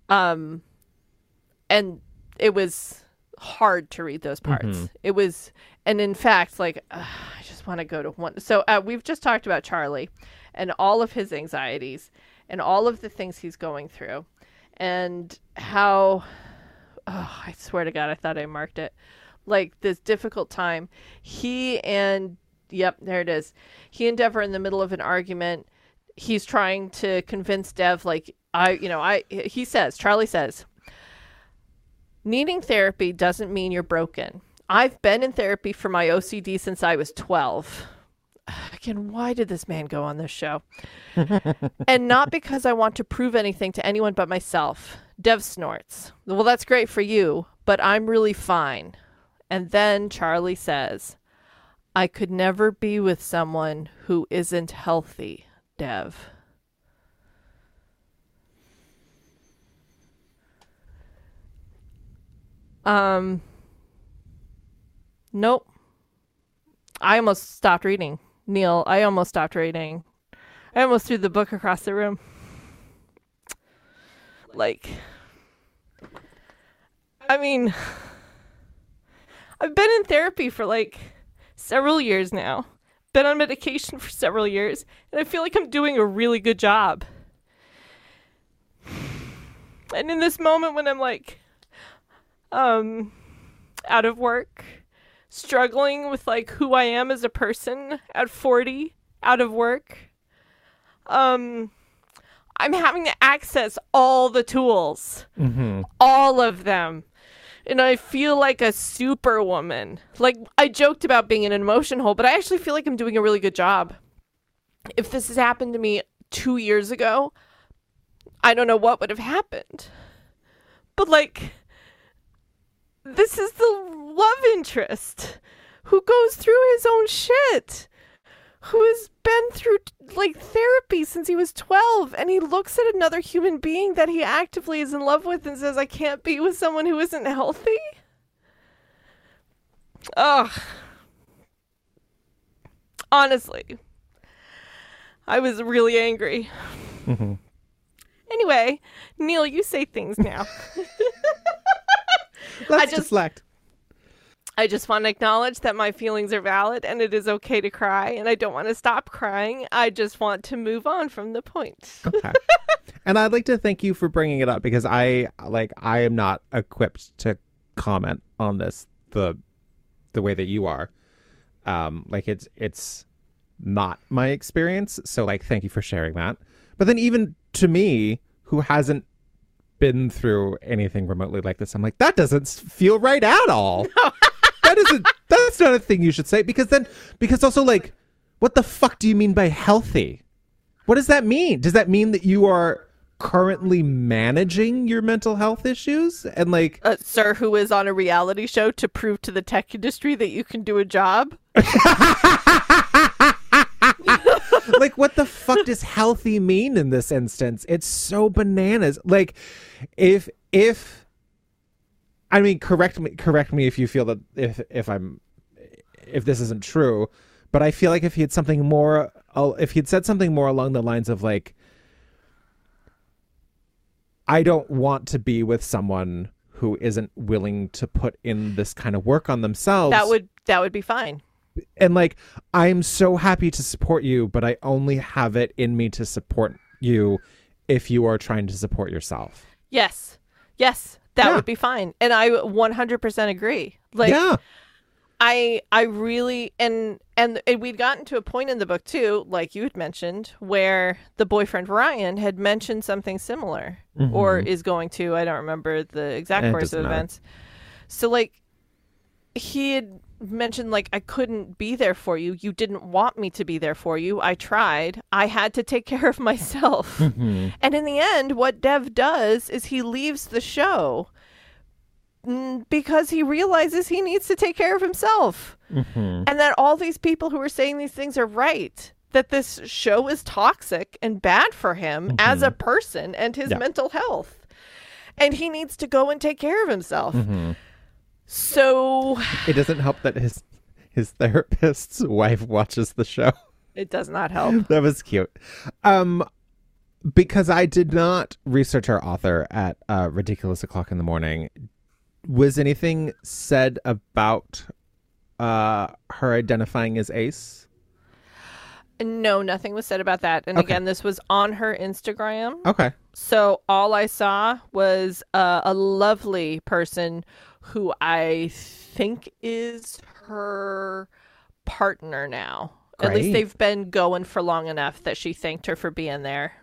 Um, and it was hard to read those parts. It was, and in fact, like uh, I just want to go to one. So uh, we've just talked about Charlie and all of his anxieties and all of the things he's going through, and how. Oh, I swear to God, I thought I marked it. Like this difficult time. He and yep, there it is. He and Dev are in the middle of an argument. He's trying to convince Dev, like I, you know, I. He says, Charlie says, Needing therapy doesn't mean you're broken. I've been in therapy for my OCD since I was 12. Again, why did this man go on this show? and not because I want to prove anything to anyone but myself. Dev snorts. Well, that's great for you, but I'm really fine. And then Charlie says, I could never be with someone who isn't healthy, Dev. Um, nope. I almost stopped reading. Neil, I almost stopped reading. I almost threw the book across the room. Like, I mean, I've been in therapy for like several years now, been on medication for several years, and I feel like I'm doing a really good job. And in this moment when I'm like, um, out of work, struggling with like who I am as a person at 40, out of work, um, I'm having to access all the tools, Mm-hmm. all of them. And I feel like a superwoman. Like I joked about being in an emotion hole, but I actually feel like I'm doing a really good job. If this has happened to me two years ago, I don't know what would have happened. But like, this is the love interest who goes through his own shit, who has been through like therapy since he was 12, and he looks at another human being that he actively is in love with and says, I can't be with someone who isn't healthy. Ugh. Honestly, I was really angry. Anyway, Neil, you say things now. Let's just- deflect. I just want to acknowledge that my feelings are valid and it is okay to cry and I don't want to stop crying. I just want to move on from the point. Okay. and I'd like to thank you for bringing it up because I like I am not equipped to comment on this the the way that you are. Um like it's it's not my experience, so like thank you for sharing that. But then even to me who hasn't been through anything remotely like this, I'm like that doesn't feel right at all. that isn't that's not a thing you should say because then because also like what the fuck do you mean by healthy? What does that mean? Does that mean that you are currently managing your mental health issues and like uh, sir who is on a reality show to prove to the tech industry that you can do a job like what the fuck does healthy mean in this instance it's so bananas like if if i mean correct me correct me if you feel that if if i'm if this isn't true but i feel like if he had something more if he'd said something more along the lines of like I don't want to be with someone who isn't willing to put in this kind of work on themselves. that would that would be fine and like I'm so happy to support you, but I only have it in me to support you if you are trying to support yourself. yes yes that Yeah. would be fine and i 100% agree like yeah. I I really and and and we'd gotten to a point in the book too, like you had mentioned, where the boyfriend Ryan had mentioned something similar, or is going to. I don't remember the exact Mm-hmm. It course of matter. events. So like, he had mentioned like I couldn't be there for you. You didn't want me to be there for you. I tried. I had to take care of myself. Mm-hmm. And in the end, what Dev does is he leaves the show because he realizes he needs to take care of himself. Mm-hmm. And that all these people who are saying these things are right. That this show is toxic and bad for him as a person and his Mm-hmm. Yeah. mental health. And he needs to go and take care of himself. So It doesn't help that his his therapist's wife watches the show. it does not help. that was cute. Um because I did not research our author at uh, ridiculous o'clock in the morning. Was anything said about uh her identifying as Ace? No, nothing was said about that. And Okay. again, this was on her Instagram. Okay. So all I saw was uh, a lovely person who I think is her partner now. At least they've been going for long enough that she thanked her for being there.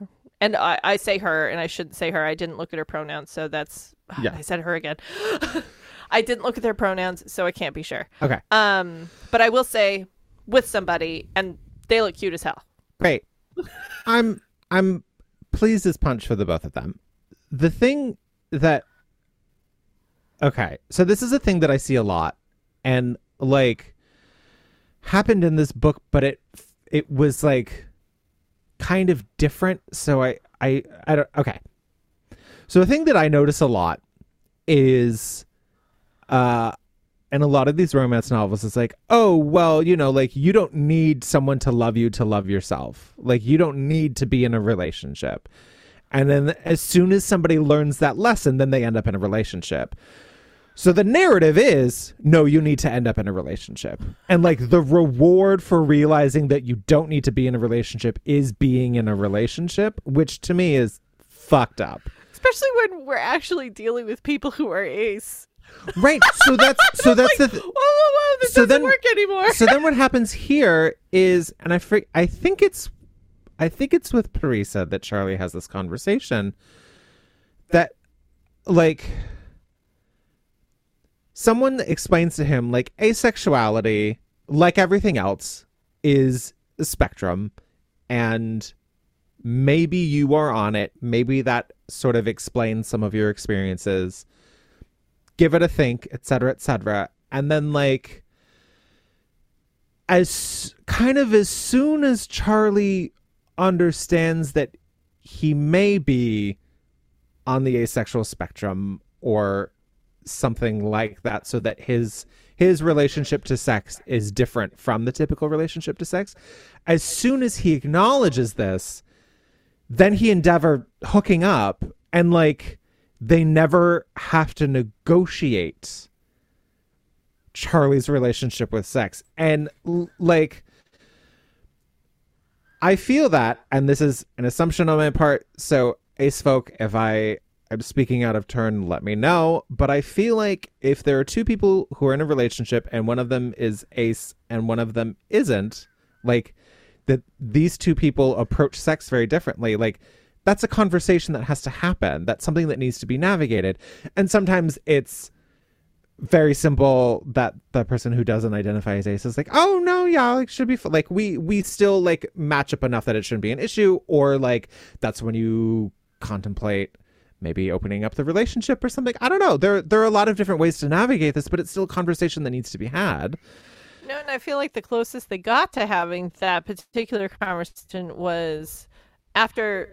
And I, I say her, and I shouldn't say her. I didn't look at her pronouns, so that's Yeah. I said her again. I didn't look at their pronouns, so I can't be sure. Okay. Um, but I will say with somebody, and they look cute as hell. Great. I'm I'm pleased as punch for the both of them. The thing that Okay, so this is a thing that I see a lot and like happened in this book but it it was like kind of different so I I I don't okay. So the thing that I notice a lot is uh and a lot of these romance novels is like, oh, well, you know, like you don't need someone to love you to love yourself. Like you don't need to be in a relationship. And then as soon as somebody learns that lesson, then they end up in a relationship. So the narrative is no, you need to end up in a relationship. And like the reward for realizing that you don't need to be in a relationship is being in a relationship, which to me is fucked up. Especially when we're actually dealing with people who are ace. Right. So that's so that's the th- Whoa, whoa, whoa! This So doesn't then- work anymore. so then what happens here is and I fr- I think it's I think it's with Parisa that Charlie has this conversation that like someone explains to him like asexuality like everything else is a spectrum and maybe you are on it. Maybe that sort of explains some of your experiences. Give it a think etc etc and then like as kind of as soon as Charlie understands that he may be on the asexual spectrum or something like that so that his his relationship to sex is different from the typical relationship to sex as soon as he acknowledges this then he endeavor hooking up and like they never have to negotiate Charlie's relationship with sex. And like I feel that, and this is an assumption on my part, so ace folk, if I am speaking out of turn, let me know. But I feel like if there are two people who are in a relationship and one of them is ace and one of them isn't, like that these two people approach sex very differently. Like that's a conversation that has to happen. That's something that needs to be navigated. And sometimes it's very simple that the person who doesn't identify as ace is like, oh no, yeah, like should be f-. like we we still like match up enough that it shouldn't be an issue, or like that's when you contemplate maybe opening up the relationship or something. I don't know. There there are a lot of different ways to navigate this, but it's still a conversation that needs to be had. No, and I feel like the closest they got to having that particular conversation was after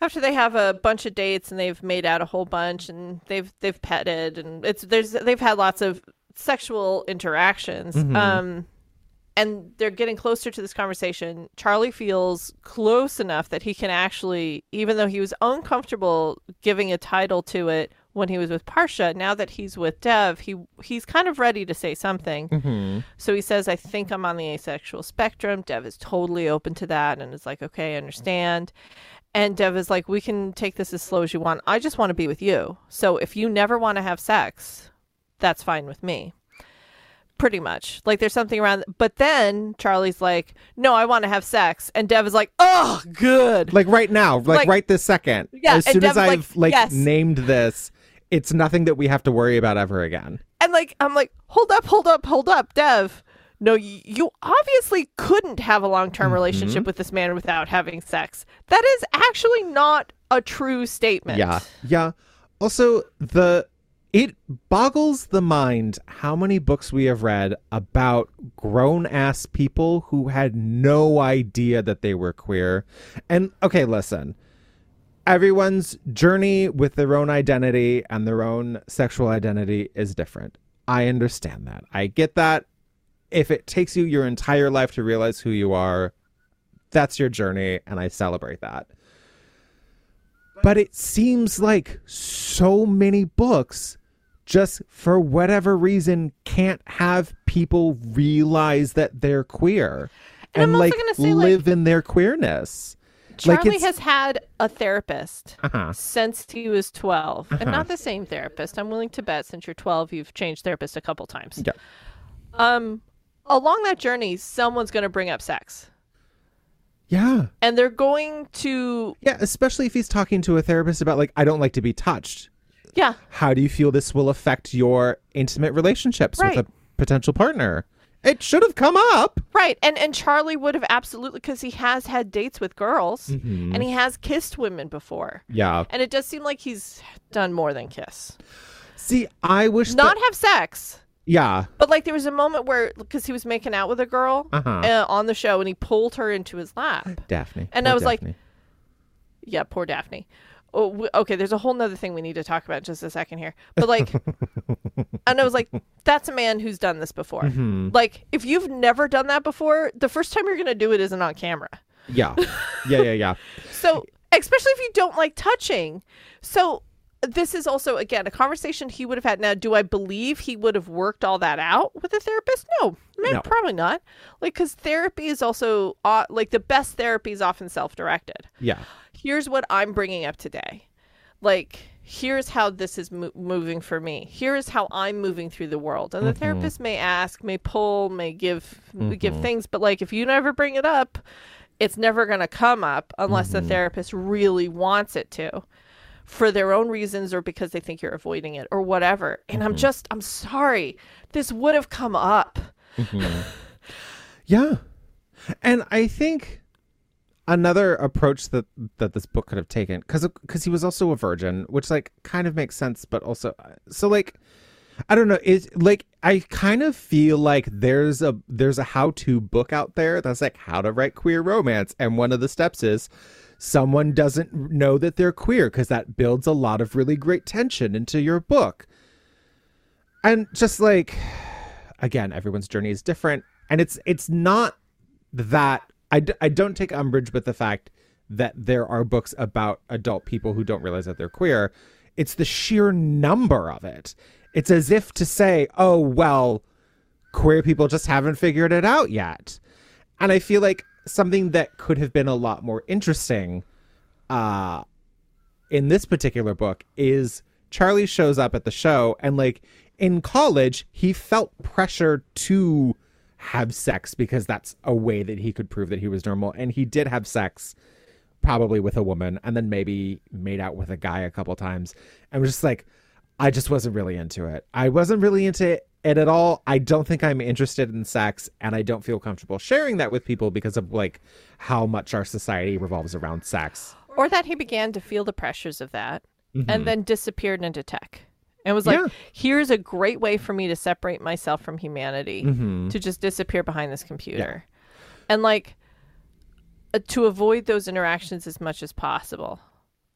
after they have a bunch of dates and they've made out a whole bunch and they've they've petted and it's there's they've had lots of sexual interactions. Mhm. Um and they're getting closer to this conversation. Charlie feels close enough that he can actually, even though he was uncomfortable giving a title to it when he was with Parisa, now that he's with Dev, he he's kind of ready to say something. Mm-hmm. So he says, I think I'm on the asexual spectrum. Dev is totally open to that and is like, okay, I understand. And Dev is like, we can take this as slow as you want. I just want to be with you. So if you never want to have sex, that's fine with me. Pretty much. Like there's something around. But then Charlie's like, no, I want to have sex. And Dev is like, oh, good. Like right now, like, Like- right this second. Yeah, As soon as I've like, yes. named this, it's nothing that we have to worry about ever again. And like, I'm like, hold up, hold up, hold up, Dev. No, y- you obviously couldn't have a long term mm-hmm. relationship with this man without having sex. That is actually not a true statement. Yeah. Yeah. Also, the it boggles the mind how many books we have read about grown ass people who had no idea that they were queer. And okay, listen. Everyone's journey with their own identity and their own sexual identity is different. I understand that. I get that. If it takes you your entire life to realize who you are, that's your journey, and I celebrate that. But it seems like so many books just for whatever reason can't have people realize that they're queer And I'm also like gonna say, like- live in their queerness. Charlie it's- has had a therapist Uh-huh. since he was 12, and not the same therapist. I'm willing to bet since you're 12, you've changed therapist a couple times. Yeah. Um, along that journey, someone's going to bring up sex, Yeah. and they're going to, Yeah, especially if he's talking to a therapist about like I don't like to be touched. Yeah, How do you feel this will affect your intimate relationships Right. with a potential partner? It should have come up. right. And and Charlie would have absolutely because he has had dates with girls, Mm-hmm. and he has kissed women before, Yeah. and it does seem like he's done more than kiss, See, I wish not that- have sex. yeah. But like there was a moment where because he was making out with a girl Uh-huh. uh, on the show and he pulled her into his lap. Daphne. And Poor I was like- Yeah, poor Daphne. Oh, okay, there's a whole nother thing we need to talk about in just a second here. But like, and I was like, that's a man who's done this before. Mm-hmm. Like, if you've never done that before, the first time you're gonna do it isn't on camera. Yeah. Yeah, yeah, yeah. So, especially if you don't like touching. So, this is also again a conversation he would have had. Now, do I believe he would have worked all that out with a therapist? No, man, No. probably not. Like, because therapy is also uh, like the best therapy is often self-directed. Yeah. Here's what I'm bringing up today. Like, here's how this is mo- moving for me. Here is how I'm moving through the world. And the mm-hmm. therapist may ask, may pull, may give give mm-hmm. things, but like if you never bring it up, it's never going to come up unless the mm-hmm. therapist really wants it to for their own reasons or because they think you're avoiding it or whatever. And I'm just I'm sorry. This would have come up. Yeah. And I think another approach that that this book could have taken cuz cuz he was also a virgin, which like kind of makes sense but also uh, so like I don't know, it's like I kind of feel like there's a there's a how-to book out there that's like how to write queer romance and one of the steps is someone doesn't know that they're queer cuz that builds a lot of really great tension into your book. And just like again, everyone's journey is different, and it's it's not that I, d- I don't take umbrage with the fact that there are books about adult people who don't realize that they're queer. It's the sheer number of it. It's as if to say, oh, well, queer people just haven't figured it out yet. And I feel like something that could have been a lot more interesting uh, in this particular book is Charlie shows up at the show and, like, in college, he felt pressure to have sex because that's a way that he could prove that he was normal. And he did have sex probably with a woman and then maybe made out with a guy a couple times and was just like I just wasn't really into it. I wasn't really into it at all. I don't think I'm interested in sex and I don't feel comfortable sharing that with people because of like how much our society revolves around sex. Or that he began to feel the pressures of that and mm-hmm. then disappeared into tech. And was like, Yeah. here's a great way for me to separate myself from humanity Mm-hmm. to just disappear behind this computer. And like uh, to avoid those interactions as much as possible.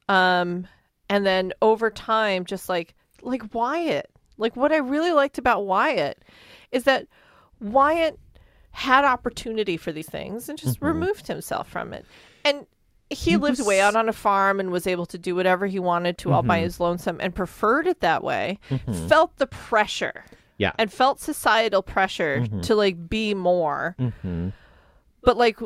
Um and then over time just like like Wyatt. Like what I really liked about Wyatt is that Wyatt had opportunity for these things and just removed himself from it. And he, He lived was- way out on a farm and was able to do whatever he wanted to all by mm-hmm. his lonesome and preferred it that way. Mm-hmm. Felt the pressure Yeah. and felt societal pressure mm-hmm. to like be more. But like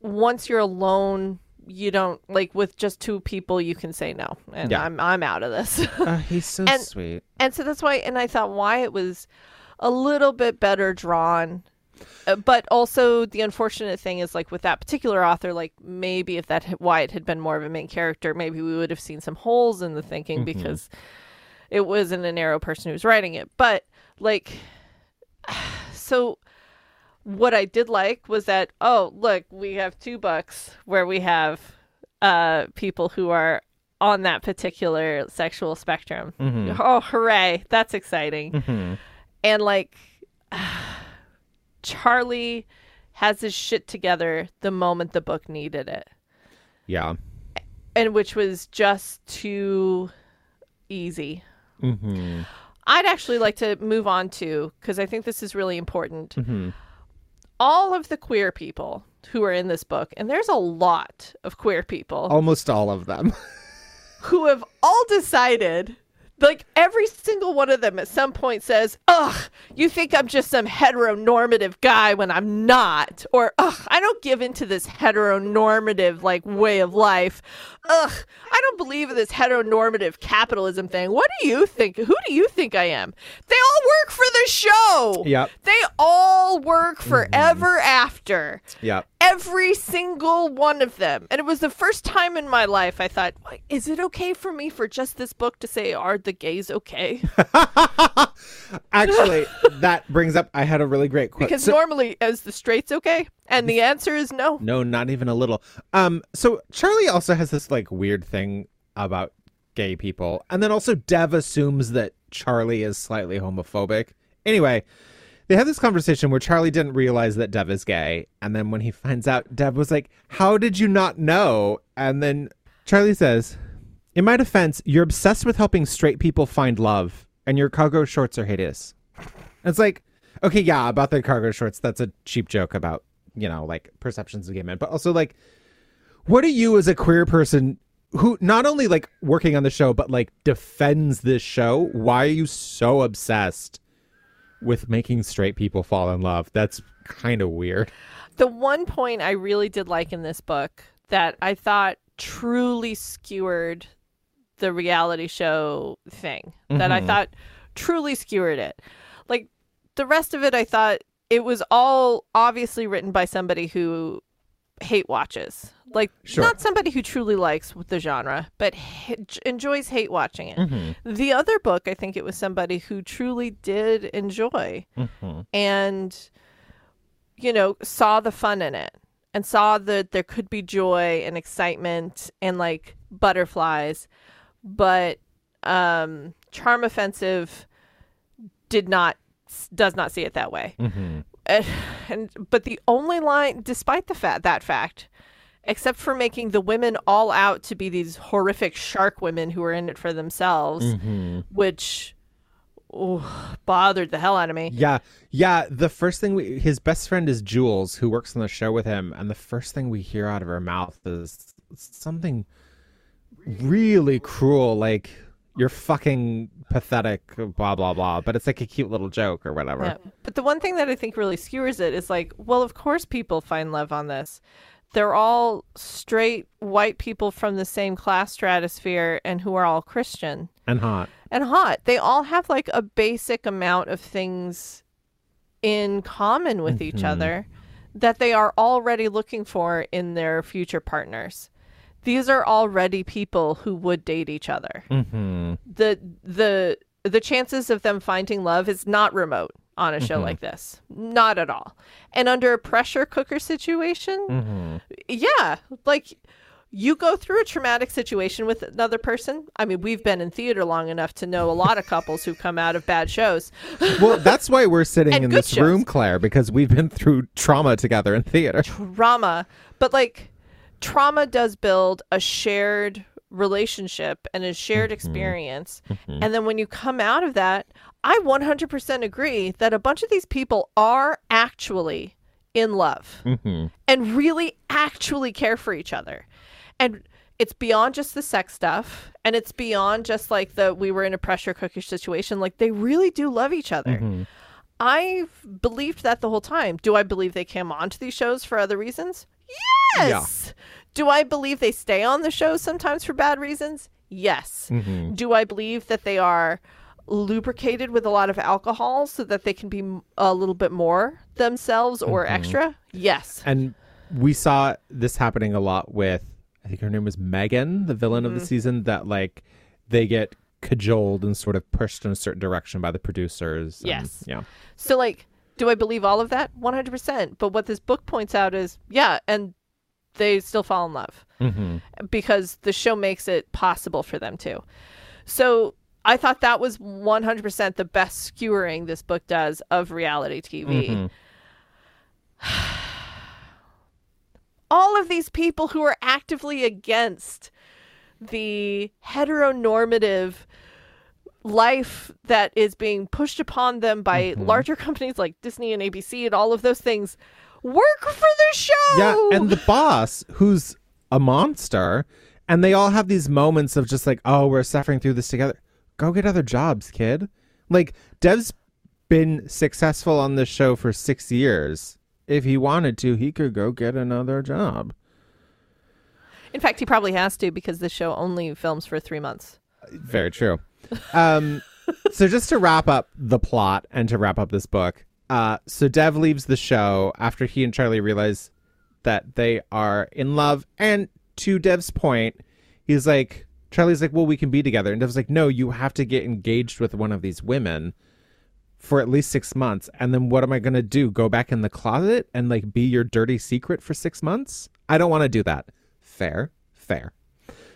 once you're alone, you don't like with just two people you can say no. And Yeah. I'm I'm out of this. Uh, he's so And- sweet. and so that's why and I thought why it was a little bit better drawn. Uh, but also the unfortunate thing is like with that particular author like maybe if that Wyatt had been more of a main character maybe we would have seen some holes in the thinking because it wasn't an aro person who was writing it. But like so what I did like was that oh look we have two books where we have uh people who are on that particular sexual spectrum. Oh hooray, that's exciting. And like Charlie has his shit together the moment the book needed it. Yeah. And which was just too easy. Mm-hmm. I'd actually like to move on to because I think this is really important. Mm-hmm. All of the queer people who are in this book, and there's a lot of queer people Almost all of them. who have all decided, like every single one of them at some point says, Ugh, you think I'm just some heteronormative guy when I'm not. Or, Ugh, I don't give into this heteronormative like way of life. Ugh, I don't believe in this heteronormative capitalism thing. What do you think? Who do you think I am? They all work for the show. Yep. They all work mm-hmm. forever after yep. Every single one of them. And it was the first time in my life I thought, is it okay for me for just this book to say, are the gays okay? Actually, that brings up I had a really great question. Because So- normally, is the straights okay? And the answer is no. No, not even a little. Um, so Charlie also has this like weird thing about gay people, and then also Dev assumes that Charlie is slightly homophobic. Anyway, they have this conversation where Charlie didn't realize that Dev is gay, and then when he finds out, Dev was like, "How did you not know?" And then Charlie says, "In my defense, you're obsessed with helping straight people find love, and your cargo shorts are hideous." And It's like, okay, yeah, about the cargo shorts, that's a cheap joke about, you know, like perceptions of gay men. But also like what are you as a queer person who not only like working on the show, but like defends this show? Why are you so obsessed with making straight people fall in love? That's kind of weird. The one point I really did like in this book that I thought truly skewered the reality show thing, that I mm-hmm. thought truly skewered it. Like the rest of it, I thought it was all obviously written by somebody who hate watches. Like Sure. not somebody who truly likes the genre, but h- enjoys hate watching it. Mm-hmm. The other book, I think it was somebody who truly did enjoy mm-hmm. and you know saw the fun in it and saw that there could be joy and excitement and like butterflies but um charm offensive did not does not see it that way mm-hmm. And, and but the only line despite the fact that fact except for making the women all out to be these horrific shark women who are in it for themselves mm-hmm. which oh, bothered the hell out of me Yeah, yeah. The first thing we, his best friend is Jules, who works on the show with him, and the first thing we hear out of her mouth is something really cruel, like you're fucking pathetic, blah blah blah. But it's like a cute little joke or whatever. Yeah. But the one thing that I think really skewers it is like, well, of course people find love on this. They're all straight white people from the same class stratosphere and who are all Christian And hot. and hot. They all have like a basic amount of things in common with each mm-hmm. other that they are already looking for in their future partners. These are already people who would date each other. Mm-hmm. The the the chances of them finding love is not remote on a show like this. Not at all. And under a pressure cooker situation, Mm-hmm. yeah, like you go through a traumatic situation with another person. I mean, we've been in theater long enough to know a lot of couples who come out of bad shows. Well, that's why we're sitting in this room, Claire, because we've been through trauma together in theater. Trauma, but like trauma does build a shared relationship and a shared experience. And then when you come out of that, I 100% agree that a bunch of these people are actually in love Mm-hmm. and really actually care for each other. And it's beyond just the sex stuff and it's beyond just like the we were in a pressure cooker situation. Like they really do love each other. Mm-hmm. I've believed that the whole time. Do I believe they came onto these shows for other reasons? Yes. Do I believe they stay on the show sometimes for bad reasons? Yes. Mm-hmm. Do I believe that they are lubricated with a lot of alcohol so that they can be a little bit more themselves or extra? Yes. And we saw this happening a lot with, I think her name was Megan, the villain Mm-hmm. of the season, that like they get cajoled and sort of pushed in a certain direction by the producers. and- Yes. yeah. So, like, do I believe all of that? 100%. But what this book points out is, yeah, and they still fall in love Mm-hmm. because the show makes it possible for them to. So, I thought that was 100% the best skewering this book does of reality TV. Mhm. All of these people who are actively against the heteronormative life that is being pushed upon them by mm-hmm. larger companies like Disney and ABC and all of those things work for the show. Yeah, and the boss, who's a monster, and they all have these moments of just like, oh, we're suffering through this together. Go get other jobs, kid. Like, Dev's been successful on this show for six years. If he wanted to, he could go get another job. In fact, he probably has to because the show only films for three months. Very true. Um, so just to wrap up the plot and to wrap up this book, uh, so Dev leaves the show after he and Charlie realize that they are in love. And to Dev's point, he's like, Charlie's like, well, we can be together. And Dev's like, no, you have to get engaged with one of these women for at least six months. And then what am I going to do? Go back in the closet and like be your dirty secret for six months? I don't want to do that. Fair, fair.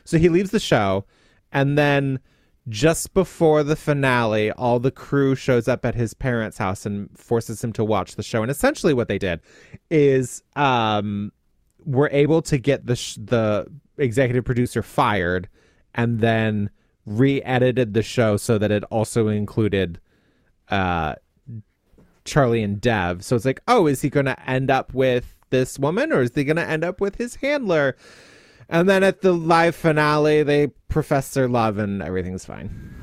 So he leaves the show. And then just before the finale, all the crew shows up at his parents' house and forces him to watch the show. And essentially, what they did is um, were able to get the sh- the executive producer fired, and then re-edited the show so that it also included uh, Charlie and Dev. So it's like, oh, is he going to end up with this woman, or is he going to end up with his handler? And then at the live finale, they profess their love, and everything's fine.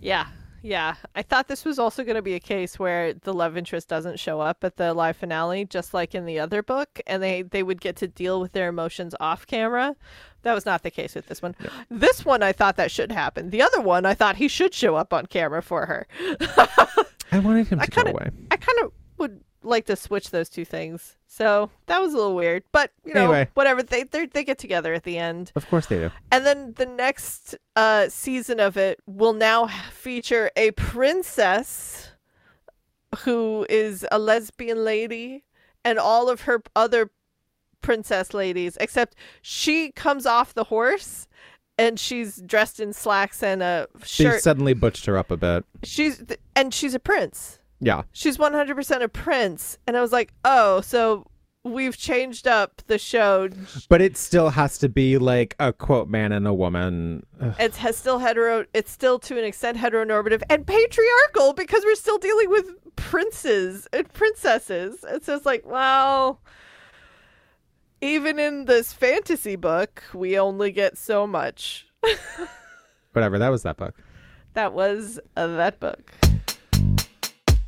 Yeah. Yeah. I thought this was also going to be a case where the love interest doesn't show up at the live finale, just like in the other book, and they, they would get to deal with their emotions off camera. That was not the case with this one. This one, I thought that should happen. The other one, I thought he should show up on camera for her. I wanted him to I kind go away. I kind of would like to switch those two things. So that was a little weird, but you know, Anyway. whatever. They they get together at the end, Of course they do. and then the next uh, season of it will now feature a princess who is a lesbian lady, and all of her other princess ladies, except she comes off the horse. And she's dressed in slacks and a They shirt. suddenly butched her up a bit. She's and she's a prince Yeah. she's 100% a prince and i was like oh so we've changed up the show But it still has to be like a quote man and a woman. Ugh. it's has still hetero it's still to an extent heteronormative and patriarchal because we're still dealing with princes and princesses and so it's like well even in this fantasy book we only get so much Whatever. That was that book. that was uh, that book.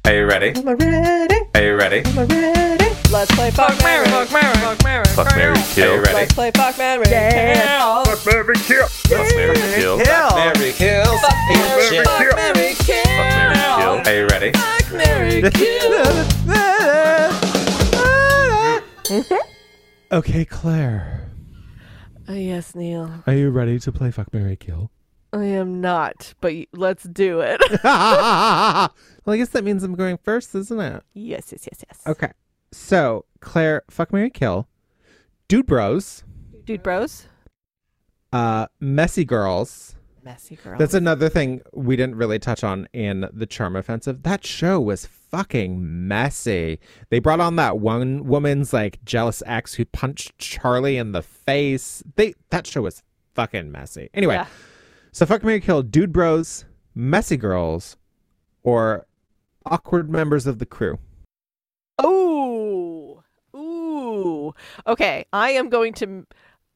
Are you ready? I'm ready. Are you ready? I'm ready. Let's play Fuck Mary. Fuck Mary. Fuck Mary. Fuck Mary Kill. Are you ready? Let's play Fuck Mary. Yeah. Fuck Mary Kill. Fuck Mary Kill. Fuck Mary Kill. Fuck Mary. Fuck Mary. Kill. Fuck Mary Kill. Are you ready? Fuck Mary. Kill. okay, Claire. Uh, yes, Neil. Are you ready to play Fuck Mary Kill? I am not, but let's do it. well, I guess that means I'm going first, isn't it? yes, yes, yes, yes. Okay. So, Claire, Fuck Mary Kill. Dude Bros. Dude, bros. Uh, Messy Girls. Messy Girls. That's another thing we didn't really touch on in the Charm Offensive. That show was fucking messy. They brought on that one woman's like jealous ex who punched Charlie in the face. They that show was fucking messy. Anyway, Yeah. So fuck Mary Kill, Dude Bros, Messy Girls, or awkward members of the crew. Ooh. Ooh. Okay, I am going to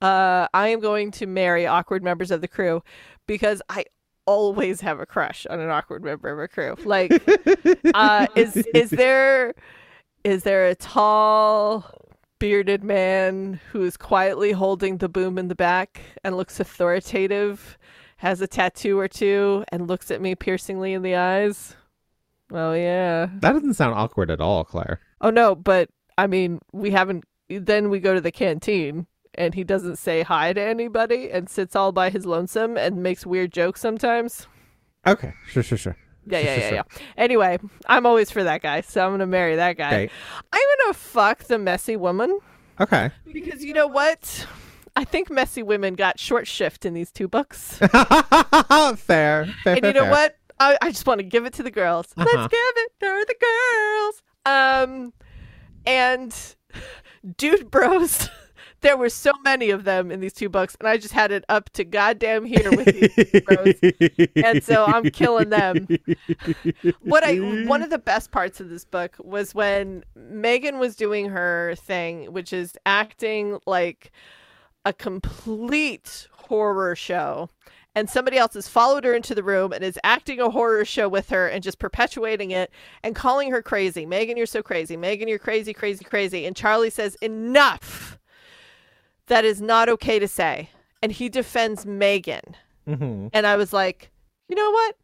uh I am going to marry awkward members of the crew because I always have a crush on an awkward member of a crew. Like uh is is there is there a tall bearded man who is quietly holding the boom in the back and looks authoritative, has a tattoo or two and looks at me piercingly in the eyes? Well, yeah. That doesn't sound awkward at all, Claire. Oh no, but I mean, we haven't. Then we go to the canteen, and he doesn't say hi to anybody, and sits all by his lonesome, and makes weird jokes sometimes. Okay, sure, sure, sure. Yeah, yeah, yeah, yeah. Anyway, I'm always for that guy, so I'm gonna marry that guy. Okay. I'm gonna fuck the messy woman Okay. because you know what? I think messy women got short shift in these two books, fair, fair, and fair, you know fair. what? I, I just want to give it to the girls. Uh-huh. Let's give it to the girls. Um, and dude bros. There were so many of them in these two books, and I just had it up to goddamn here with these bros. And so I'm killing them. What I one of the best parts of this book was when Megan was doing her thing, which is acting like a complete horror show. And somebody else has followed her into the room and is acting a horror show with her and just perpetuating it and calling her crazy. Megan, you're so crazy. Megan, you're crazy, crazy, crazy. And Charlie says, Enough. That is not okay to say. And he defends Megan. Mhm. And I was like, you know what?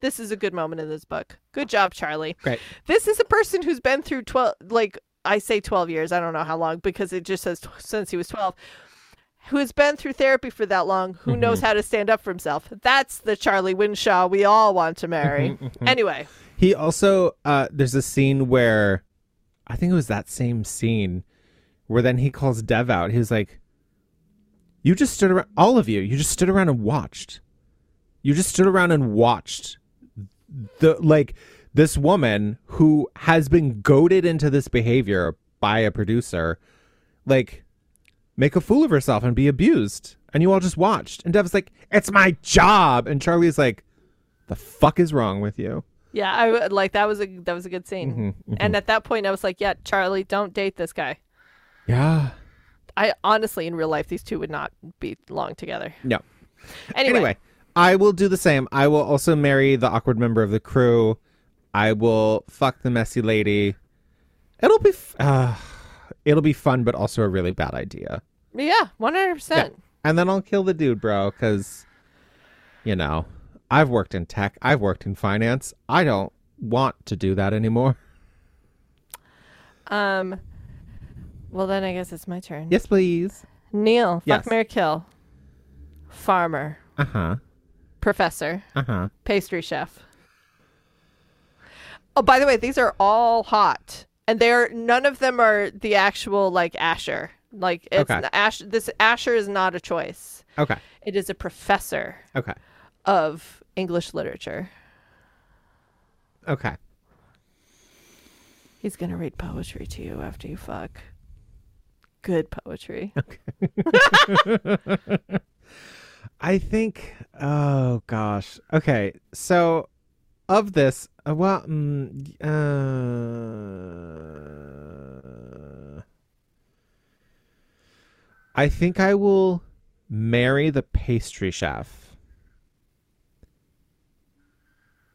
This is a good moment in this book. Good job, Charlie. Great. This is a person who's been through 12, like I say 12 years. I don't know how long because it just says t- since he was 12, who has been through therapy for that long, who mm-hmm. knows how to stand up for himself. That's the Charlie Winshaw we all want to marry. Mm-hmm, mm-hmm. Anyway, He also uh there's a scene where I think it was that same scene where then he calls Dev out. He was like, You just stood around all of you, you just stood around and watched. You just stood around and watched the like this woman who has been goaded into this behavior by a producer, like make a fool of herself and be abused. And you all just watched. And Dev Dev's like, It's my job. And Charlie's like, The fuck is wrong with you? yeah, I like that was a that was a good scene. And at that point I was like, yeah, Charlie, don't date this guy. Yeah. I honestly in real life these two would not be long together. No. Anyway, Anyway, I will do the same. I will also marry the awkward member of the crew. I will fuck the messy lady. It'll be f- uh, it'll be fun, but also a really bad idea. Yeah, 100%. And then I'll kill the dude, bro, because you know I've worked in tech. I've worked in finance. I don't want to do that anymore. Um well then I guess it's my turn. Yes, please. Neil, fuck Yes. Mary Kill. Farmer, Uh huh. professor, Uh huh. pastry chef. Oh, by the way, these are all hot. And they're none of them are the actual like Asher. Like it's Okay. Ash this Asher is not a choice. Okay. It is a professor Okay. of English literature. Okay. He's gonna read poetry to you after you fuck. Good poetry. Okay. I think. Oh gosh. Okay. So, of this, uh, well, mm, uh, I think I will marry the pastry chef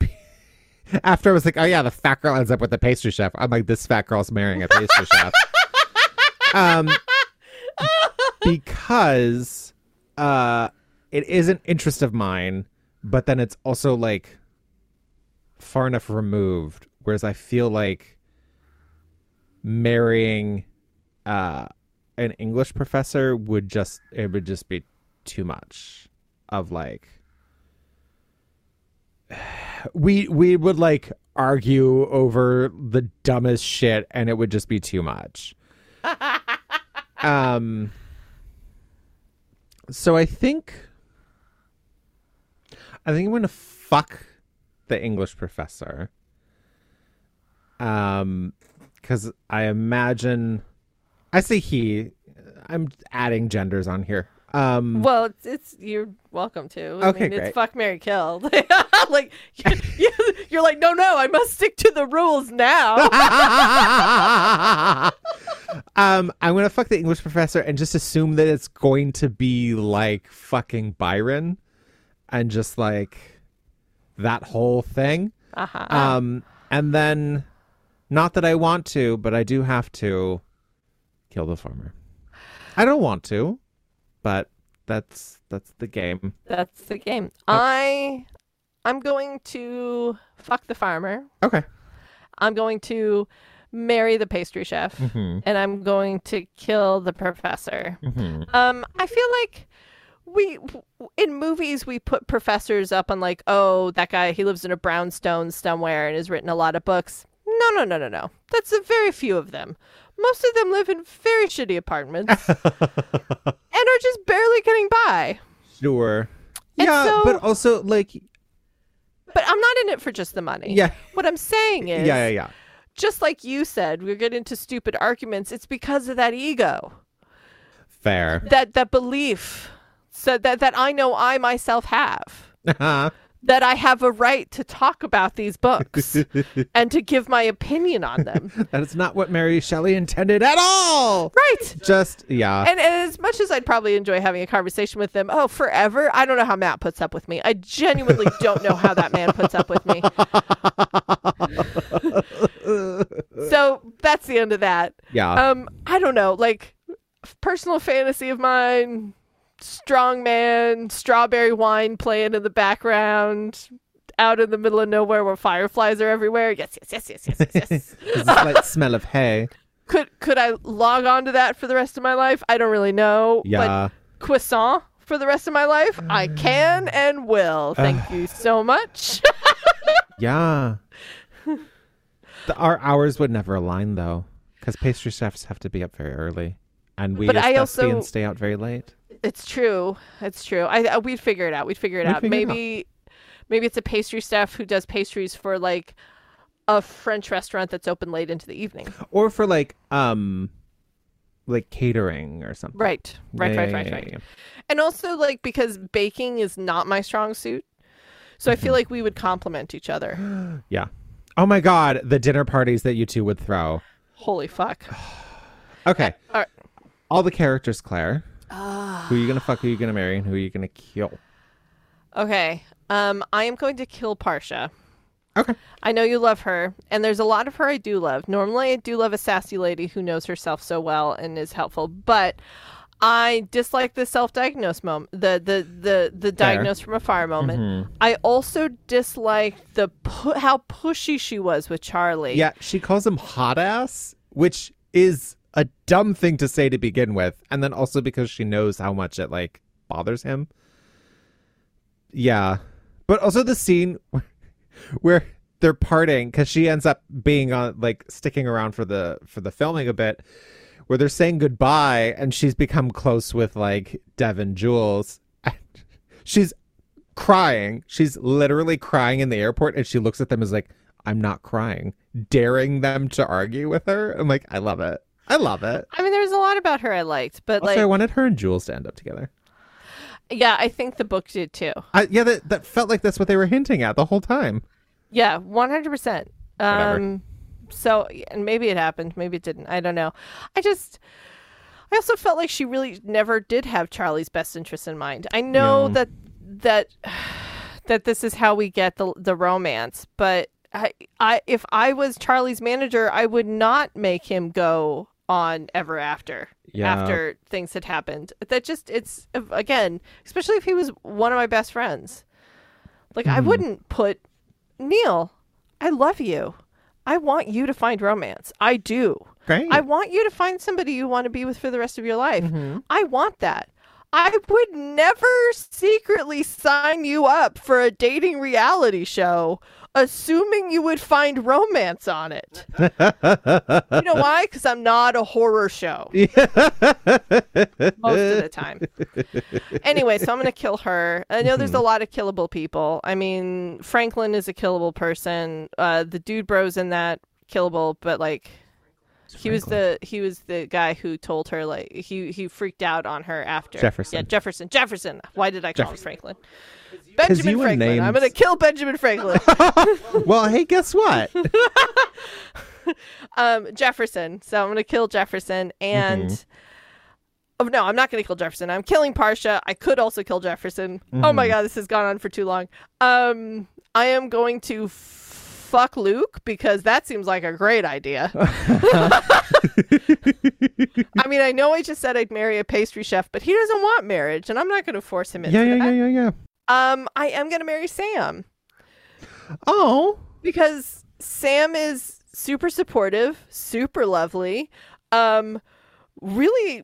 after I was like, oh yeah, the fat girl ends up with the pastry chef. I'm like, this fat girl's marrying a pastry chef. Um, because uh, it is an interest of mine, but then it's also like far enough removed. Whereas I feel like marrying uh, an English professor would just it would just be too much of like we we would like argue over the dumbest shit and it would just be too much. um so I think I think I'm to fuck the English professor. Um cuz I imagine I say he I'm adding genders on here. Um Well, it's, it's you're welcome to. I Okay, mean, great. It's fuck, Mary kill. like you, you're like, no, no, I must stick to the rules now. um, I'm gonna fuck the English professor and just assume that it's going to be like fucking Byron, and just like that whole thing. uh-huh. Um, and then, not that I want to, but I do have to kill the farmer. I don't want to, but that's that's the game. That's the game. I I'm going to fuck the farmer. Okay. I'm going to marry the pastry chef, Mhm. and I'm going to kill the professor. Mhm. Um, I feel like we in movies we put professors up on like, oh, that guy he lives in a brownstone somewhere and has written a lot of books. No, no, no, no, no. That's a very few of them. Most of them live in very shitty apartments and are just barely getting by. Sure. And yeah, so- but also like But I'm not in it for just the money. yeah, What I'm saying is, yeah, yeah, yeah. just like you said, we get into stupid arguments. It's because of that ego, Fair. that that belief, so that that I know I myself have. Uh-huh. That I have a right to talk about these books and to give my opinion on them. that is not what Mary Shelley intended at all. right. Just yeah. And, and as much as I'd probably enjoy having a conversation with them, oh, forever, I don't know how Matt puts up with me. I genuinely don't know how that man puts up with me. so that's the end of that. yeah. Um, I don't know, like personal fantasy of mine, strong man, strawberry wine playing in the background, out in the middle of nowhere where fireflies are everywhere. Yes, yes, yes, yes, yes, yes, yes. There's a slight smell of hay. could could I log on to that for the rest of my life? I don't really know. Yeah. But croissant for the rest of my life, I mm. can and will. Thank you so much. Yeah. the, our hours would never align though, because pastry chefs have to be up very early, and we But as I also- stay out very late. It's true. It's true. I, I we'd figure it out. We'd figure it We'd out. figure it maybe maybe it's a pastry chef who does pastries for like a French restaurant that's open late into the evening. Or for like um, like catering or something. Right. Right, Yeah, right, right, right. yeah. And also like because baking is not my strong suit. So I feel mm-hmm. like we would complement each other. Yeah. Oh my god, the dinner parties that you two would throw. Holy fuck. Okay. Uh, all right. All the characters, Claire. Ah. Who are you gonna fuck? Who are you gonna marry? And who are you gonna kill? Okay. Um I am going to kill Parisa. Okay. I know you love her, and there's a lot of her I do love. Normally, I do love a sassy lady who knows herself so well and is helpful, but I dislike the self-diagnose moment, the the the the diagnose from afar moment. Mm-hmm. I also dislike the pu- how pushy she was with Charlie. Yeah, she calls him hot ass, which is a dumb thing to say to begin with, and then also because she knows how much it like bothers him. Yeah, but also the scene where they're parting because she ends up being on like sticking around for the for the filming a bit, where they're saying goodbye, and she's become close with like Dev and Jules. she's crying. She's literally crying in the airport, and she looks at them as like, "I'm not crying," daring them to argue with her. I'm like, I love it. I love it. I mean, there was a lot about her I liked, but Also, I wanted her and Jules to end up together. yeah, I think the book did too. I, yeah, that that felt like that's what they were hinting at the whole time. Yeah, one hundred percent. Um, so and maybe it happened, maybe it didn't. I don't know. I just, I also felt like she really never did have Charlie's best interests in mind. I know that that that this is how we get the the romance, but I, I if I was Charlie's manager, I would not make him go on ever after Yeah. after things had happened. That just it's again, especially if he was one of my best friends. Like I hmm. wouldn't put Neil, I love you. I want you to find romance. I do. Great. I want you to find somebody you want to be with for the rest of your life. Mm-hmm. I want that. I would never secretly sign you up for a dating reality show assuming you would find romance on it. you know why? Because I'm not a horror show. Most of the time. Anyway, so I'm going to kill her. I know there's a lot of killable people. I mean, Franklin is a killable person. Uh, the dude bros in that killable, but like he was the he was the guy who told her like he he freaked out on her after Jefferson. Yeah, Jefferson. Jefferson. Why did I call him Franklin? Benjamin were Franklin. I'm gonna kill Benjamin Franklin. well, hey, guess what? um, Jefferson. So I'm gonna kill Jefferson and. Oh no, I'm not going to kill Jefferson. I'm killing Parisa. I could also kill Jefferson. Oh my god, this has gone on for too long. Um, I am going to f- fuck Luke because that seems like a great idea. I mean, I know I just said I'd marry a pastry chef, but he doesn't want marriage, and I'm not going to force him into yeah, yeah, that. yeah, yeah, yeah. Um, I am going to marry Sam Oh, because Sam is super supportive, super lovely, um, really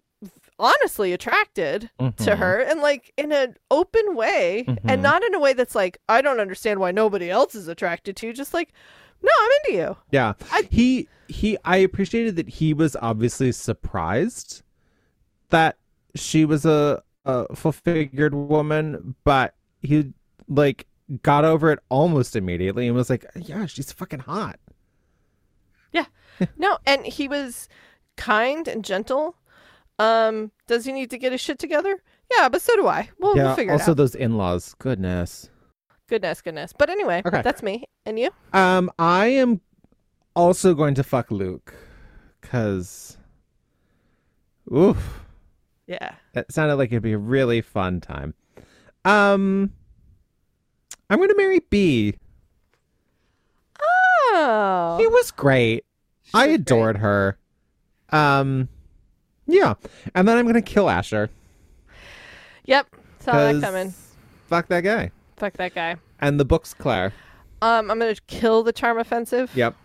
honestly attracted to mm-hmm. her and like in an open way and mm-hmm. not in a way that's like I don't understand why nobody else is attracted to you just like no I'm into you yeah. I- he he. I appreciated that he was obviously surprised that she was a, a full figured woman, but he like got over it almost immediately and was like, "Yeah, she's fucking hot." yeah no and he was kind and gentle um does he need to get his shit together yeah but so do I we'll, we'll figure Also, it out Also, those in-laws. Goodness. goodness goodness but anyway Okay. that's me and you Um, I am also going to fuck Luke, cause, oof, yeah that sounded like it'd be a really fun time. Um, I'm going to marry Bea. oh She was great. I was adored her. Um, yeah, and then I'm going to kill Asher. Yep, saw that coming. Fuck that guy. Fuck that guy. And the book's Claire. Um, I'm gonna kill the charm offensive. Yep.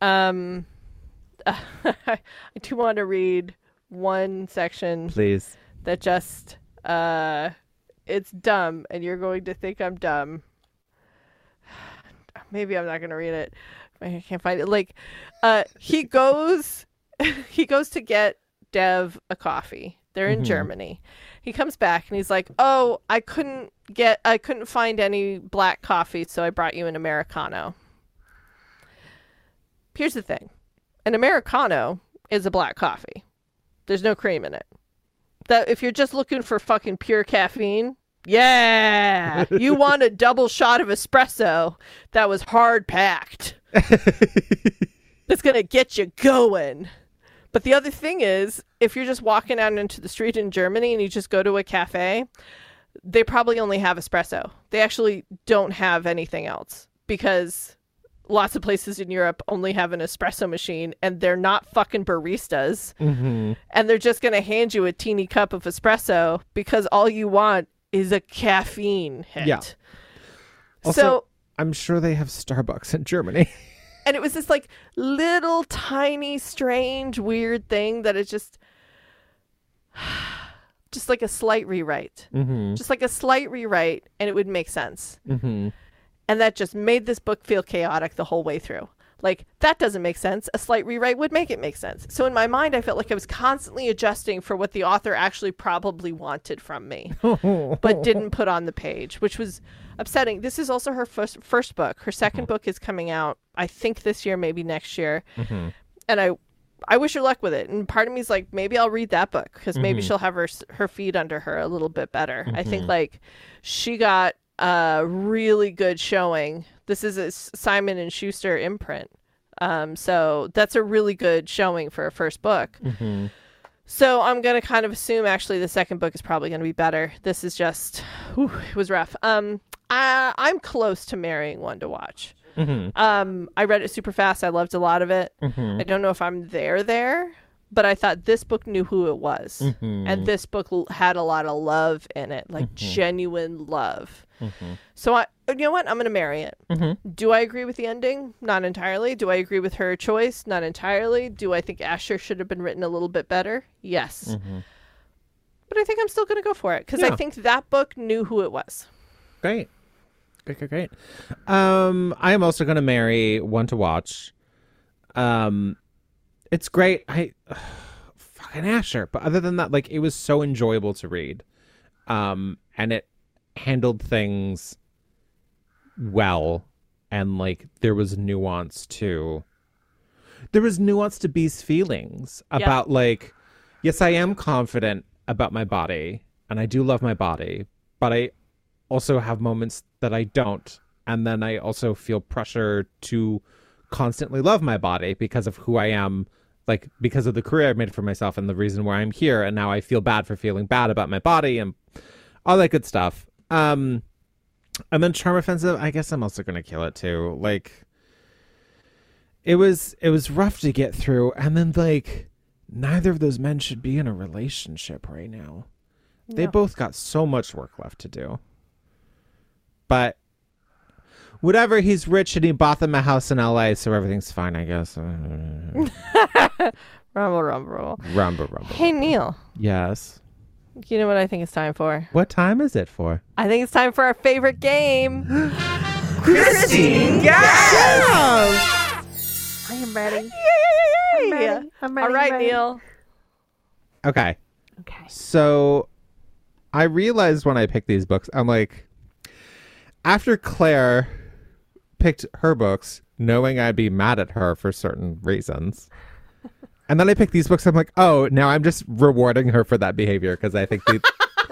Um, I do want to read one section Please. that just uh, it's dumb, and you're going to think I'm dumb. Maybe I'm not gonna read it. I can't find it. Like, uh, he goes, he goes to get Dev a coffee. They're in Mhm. Germany. He comes back and he's like, "Oh, I couldn't get, I couldn't find any black coffee, so I brought you an americano." Here's the thing: an americano is a black coffee. There's no cream in it. That if you're just looking for fucking pure caffeine, yeah, you want a double shot of espresso that was hard packed. That's gonna get you going. But the other thing is, if you're just walking out into the street in Germany and you just go to a cafe, they probably only have espresso. They actually don't have anything else because lots of places in Europe only have an espresso machine and they're not fucking baristas Mm-hmm. and they're just going to hand you a teeny cup of espresso because all you want is a caffeine hit. Yeah. so I'm sure they have Starbucks in Germany. and it was this like little tiny strange weird thing that is just just like a slight rewrite. mm-hmm. Just like a slight rewrite and it would make sense. Mm-hmm. And that just made this book feel chaotic the whole way through. Like, that doesn't make sense. A slight rewrite would make it make sense. So, in my mind, I felt like I was constantly adjusting for what the author actually probably wanted from me, but didn't put on the page, which was upsetting. This is also her first, first book. Her 2nd mm-hmm. book is coming out, I think, this year, maybe next year. Mm-hmm. And I. I wish her luck with it, and part of me is like, maybe I'll read that book because maybe mm-hmm. she'll have her her feet under her a little bit better. I think like she got a really good showing. This is a Simon and Schuster imprint. Um, so that's a really good showing for a first book. So I'm gonna kind of assume actually the second book is probably gonna be better. This is just, whew, it was rough. Um, I, I'm close to marrying one to watch. Mm-hmm. Um, I read it super fast. I loved a lot of it. Mm-hmm. I don't know if I'm there there, but I thought this book knew who it was, mm-hmm. and this book l- had a lot of love in it, like genuine love. So I, you know what? I'm gonna marry it. Do I agree with the ending? Not entirely. Do I agree with her choice? Not entirely. Do I think Asher should have been written a little bit better? Yes. But I think I'm still gonna go for it because I think that book knew who it was. Great. Great, great, great. Um, I am also going to marry one to watch. Um, it's great. I fucking Asher, but other than that, like it was so enjoyable to read. Um, and it handled things well, and like there was nuance to. There was nuance to Bea's feelings about like, yes, I am confident about my body, and I do love my body, but I also have moments that I don't. And then I also feel pressure to constantly love my body because of who I am, like because of the career I've made for myself and the reason why I'm here. And now I feel bad for feeling bad about my body and all that good stuff. Um, and then Charm Offensive, I guess I'm also gonna kill it too. Like it was it was rough to get through, and then like neither of those men should be in a relationship right now. They both got so much work left to do. But whatever, he's rich and he bought them a house in LA, so everything's fine, I guess. Rumble, rumble. rumble, rumble. Hey Neil, Yes. You know what I think it's time for? What time is it for? I think it's time for our favorite game. Christine Yes! I am ready. Yay! ready. I'm ready, All right, ready. Neil. Okay. Okay. So I realized when I picked these books, I'm like, after Claire picked her books, knowing I'd be mad at her for certain reasons. And then I picked these books. I'm like, oh, now I'm just rewarding her for that behavior because I think the,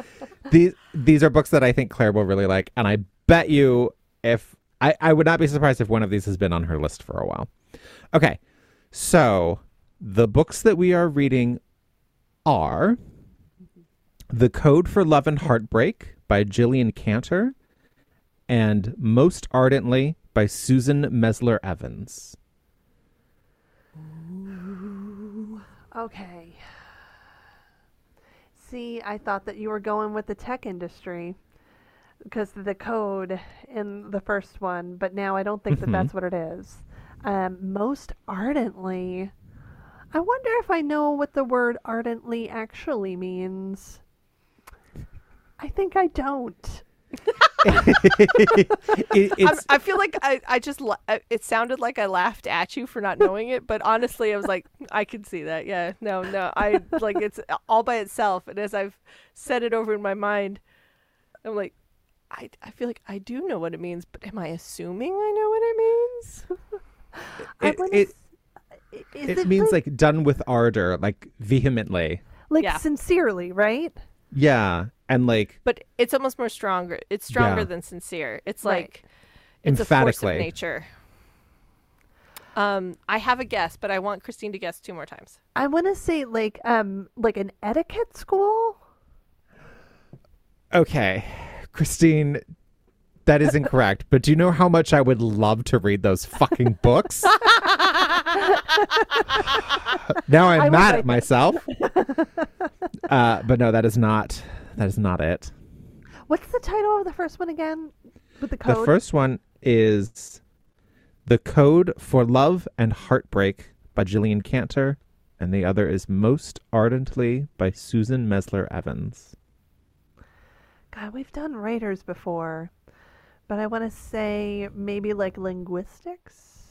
these these are books that I think Claire will really like, and I bet you if I I would not be surprised if one of these has been on her list for a while. Okay, so the books that we are reading are The Code for Love and Heartbreak by Jillian Cantor and Most Ardently by Susan Mesler Evans. Okay. See, I thought that you were going with the tech industry because of the code in the first one, but now I don't think that that's what it is. Um, most ardently. I wonder if I know what the word ardently actually means. I think I don't. It- I'm, it's I feel like I, I just it sounded like I laughed at you for not knowing it, but honestly, I was like, I can see that. Yeah, no, no, I like it's all by itself, and as I've said it over in my mind, I'm like, I, I feel like I do know what it means, but am I assuming I know what it means? I it, wanna it, s- i- is it means like done with ardor, like vehemently. like Yeah. sincerely, right? Yeah, and like But it's almost more stronger. It's stronger Yeah. than sincere. It's Right. like it's a force of Emphatically. nature. Um, I have a guess, but I want Christine to guess two more times. I want to say like um like an etiquette school. okay, Christine. That is incorrect, but do you know how much I would love to read those fucking books? now I'm I mad at myself. uh, but no, that is not that is not it. What's the title of the first one again? With the code. The first one is The Code for Love and Heartbreak by Jillian Cantor, and the other is Most Ardently by Susan Mesler Evans. God, we've done writers before, but I want to say maybe like linguistics,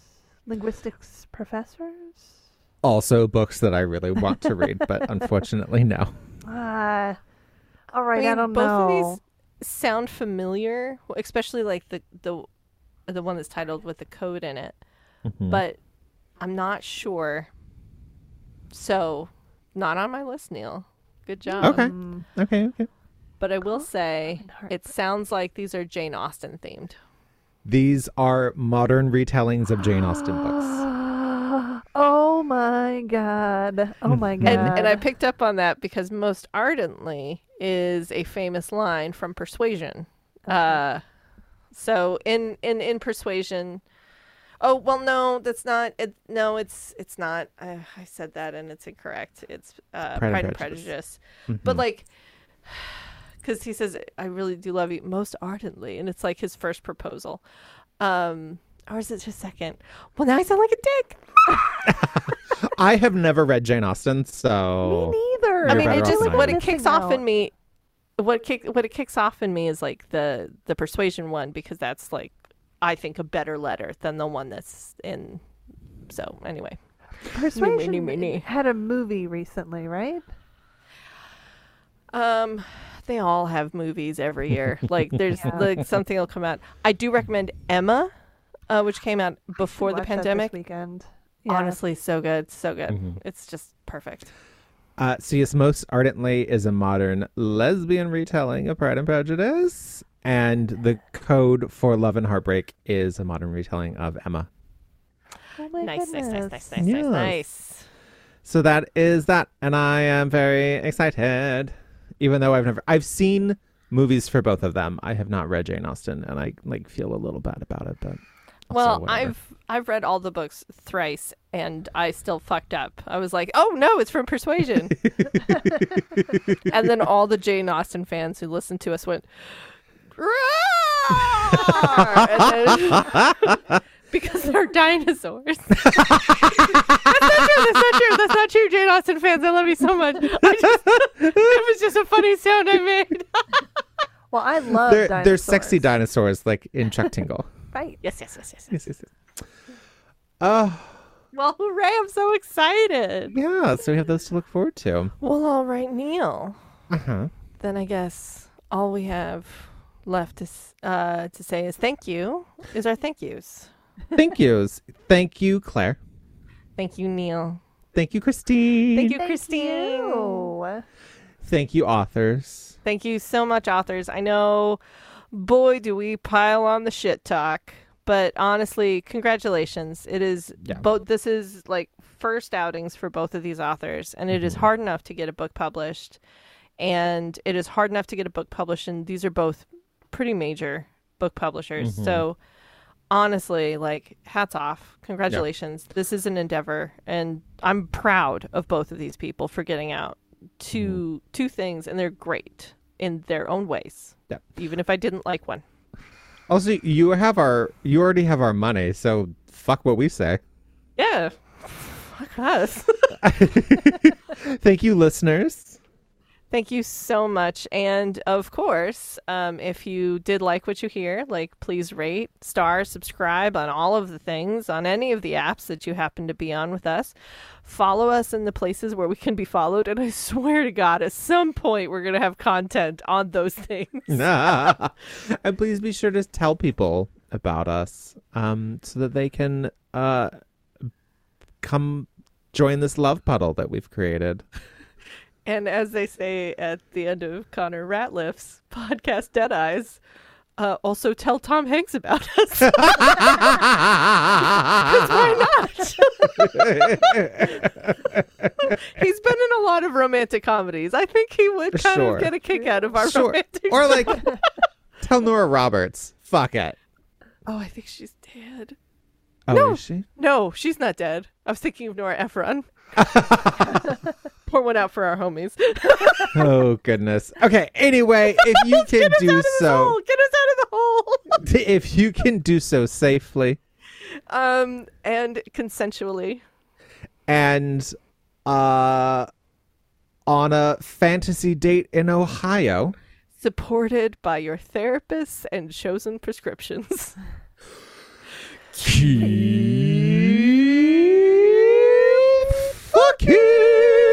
linguistics professors. Also, books that I really want to read, but unfortunately, no. Uh, all right, I, mean, don't both know. of these sound familiar, especially like the the the one that's titled with the code in it. Mhm. But I'm not sure. So, not on my list, Neil. Good job. Okay. Mm, Okay, okay. But I will say, it sounds like these are Jane Austen themed. These are modern retellings of Jane Austen books. oh my god! Oh my god! And, and I picked up on that because most ardently is a famous line from Persuasion. Uh, so in in in Persuasion, Oh well, no, that's not. It, no, it's it's not. Uh, I said that and it's incorrect. It's uh, Pride Pride, and Prejudice. Prejudice. But Mhm. like, because he says, "I really do love you most ardently," and it's like his first proposal. Um, or is it just second? Well, now I sound like a dick. I have never read Jane Austen, so Me. I mean, it just not what it Missing kicks off out. in me. What kick what it kicks off in me is like the the persuasion one because that's like I think a better letter than the one that's in. So anyway, Persuasion mini, mini. had a movie recently, right? um, they all have movies every year. Like there's Yeah. like something will come out. I do recommend Emma, uh, which came out before the Watched this pandemic. weekend. Yeah. Honestly, so good, so good. Mhm. It's just perfect. Uh, C.S. Most Ardently is a modern lesbian retelling of Pride and Prejudice, and the code for Love and Heartbreak is a modern retelling of Emma. Oh my Nice, nice, nice, nice, nice, Yes. nice, nice. So that is that, and I am very excited. Even though I've never, I've seen movies for both of them. I have not read Jane Austen, and I like feel a little bad about it. But also Well, whatever. I've I've read all the books thrice, and I still fucked up. I was like, "Oh no, it's from Persuasion," and then all the Jane Austen fans who listened to us went, "Roar!" Then- because they're dinosaurs. that's not true. That's not true. That's not true. Jane Austen fans, I love you so much. I just, it was just a funny sound I made. Well, I love they're dinosaurs. they're sexy dinosaurs, like in Chuck Tingle. Right. yes, yes, yes, yes. yes, yes, yes. Oh, Well, hooray! I'm so excited. yeah. So we have those to look forward to. Well, all right, Neil. Uh huh. then I guess all we have left to uh, to say is thank you. Is our thank yous. Thank yous. Thank you, Claire. Thank you, Neil. Thank you, Christine. Thank you, Thank Christine. you. Thank you, authors. Thank you so much, authors. I know, boy, do we pile on the shit talk. But honestly, congratulations. It is Yeah. both. This is like first outings for both of these authors, and it is Mhm. hard enough to get a book published, and it is hard enough to get a book published. And these are both pretty major book publishers. Mhm. So honestly, like hats off. Congratulations. This is an endeavor, and I'm proud of both of these people for getting out two two things, and they're great in their own ways. Yeah. Even if I didn't like one. Also, you have our, you already have our money, so fuck what we say. Yeah. Fuck us. Thank you, listeners. Thank you so much. And of course, um, if you did like what you hear, like please rate, star, subscribe on all of the things, on any of the apps that you happen to be on with us. Follow us in the places where we can be followed. And I swear to God, at some point, we're going to have content on those things. and please be sure to tell people about us, um, so that they can uh come join this love puddle that we've created. And as they say at the end of Connor Ratliff's podcast, Dead Eyes, uh, also tell Tom Hanks about us. Why not? He's been in a lot of romantic comedies. I think he would kind Sure. of get a kick out of our Sure. romantic. or like tell Nora Roberts. Fuck it. oh, I think she's dead. Oh, No. is she? No, she's not dead. I was thinking of Nora Ephron. pour one out for our homies. oh goodness. Okay. Anyway, if you can do so, get us out of the hole. if you can do so safely, um, and consensually, and uh, on a fantasy date in Ohio, supported by your therapists and chosen prescriptions. Keep fucking.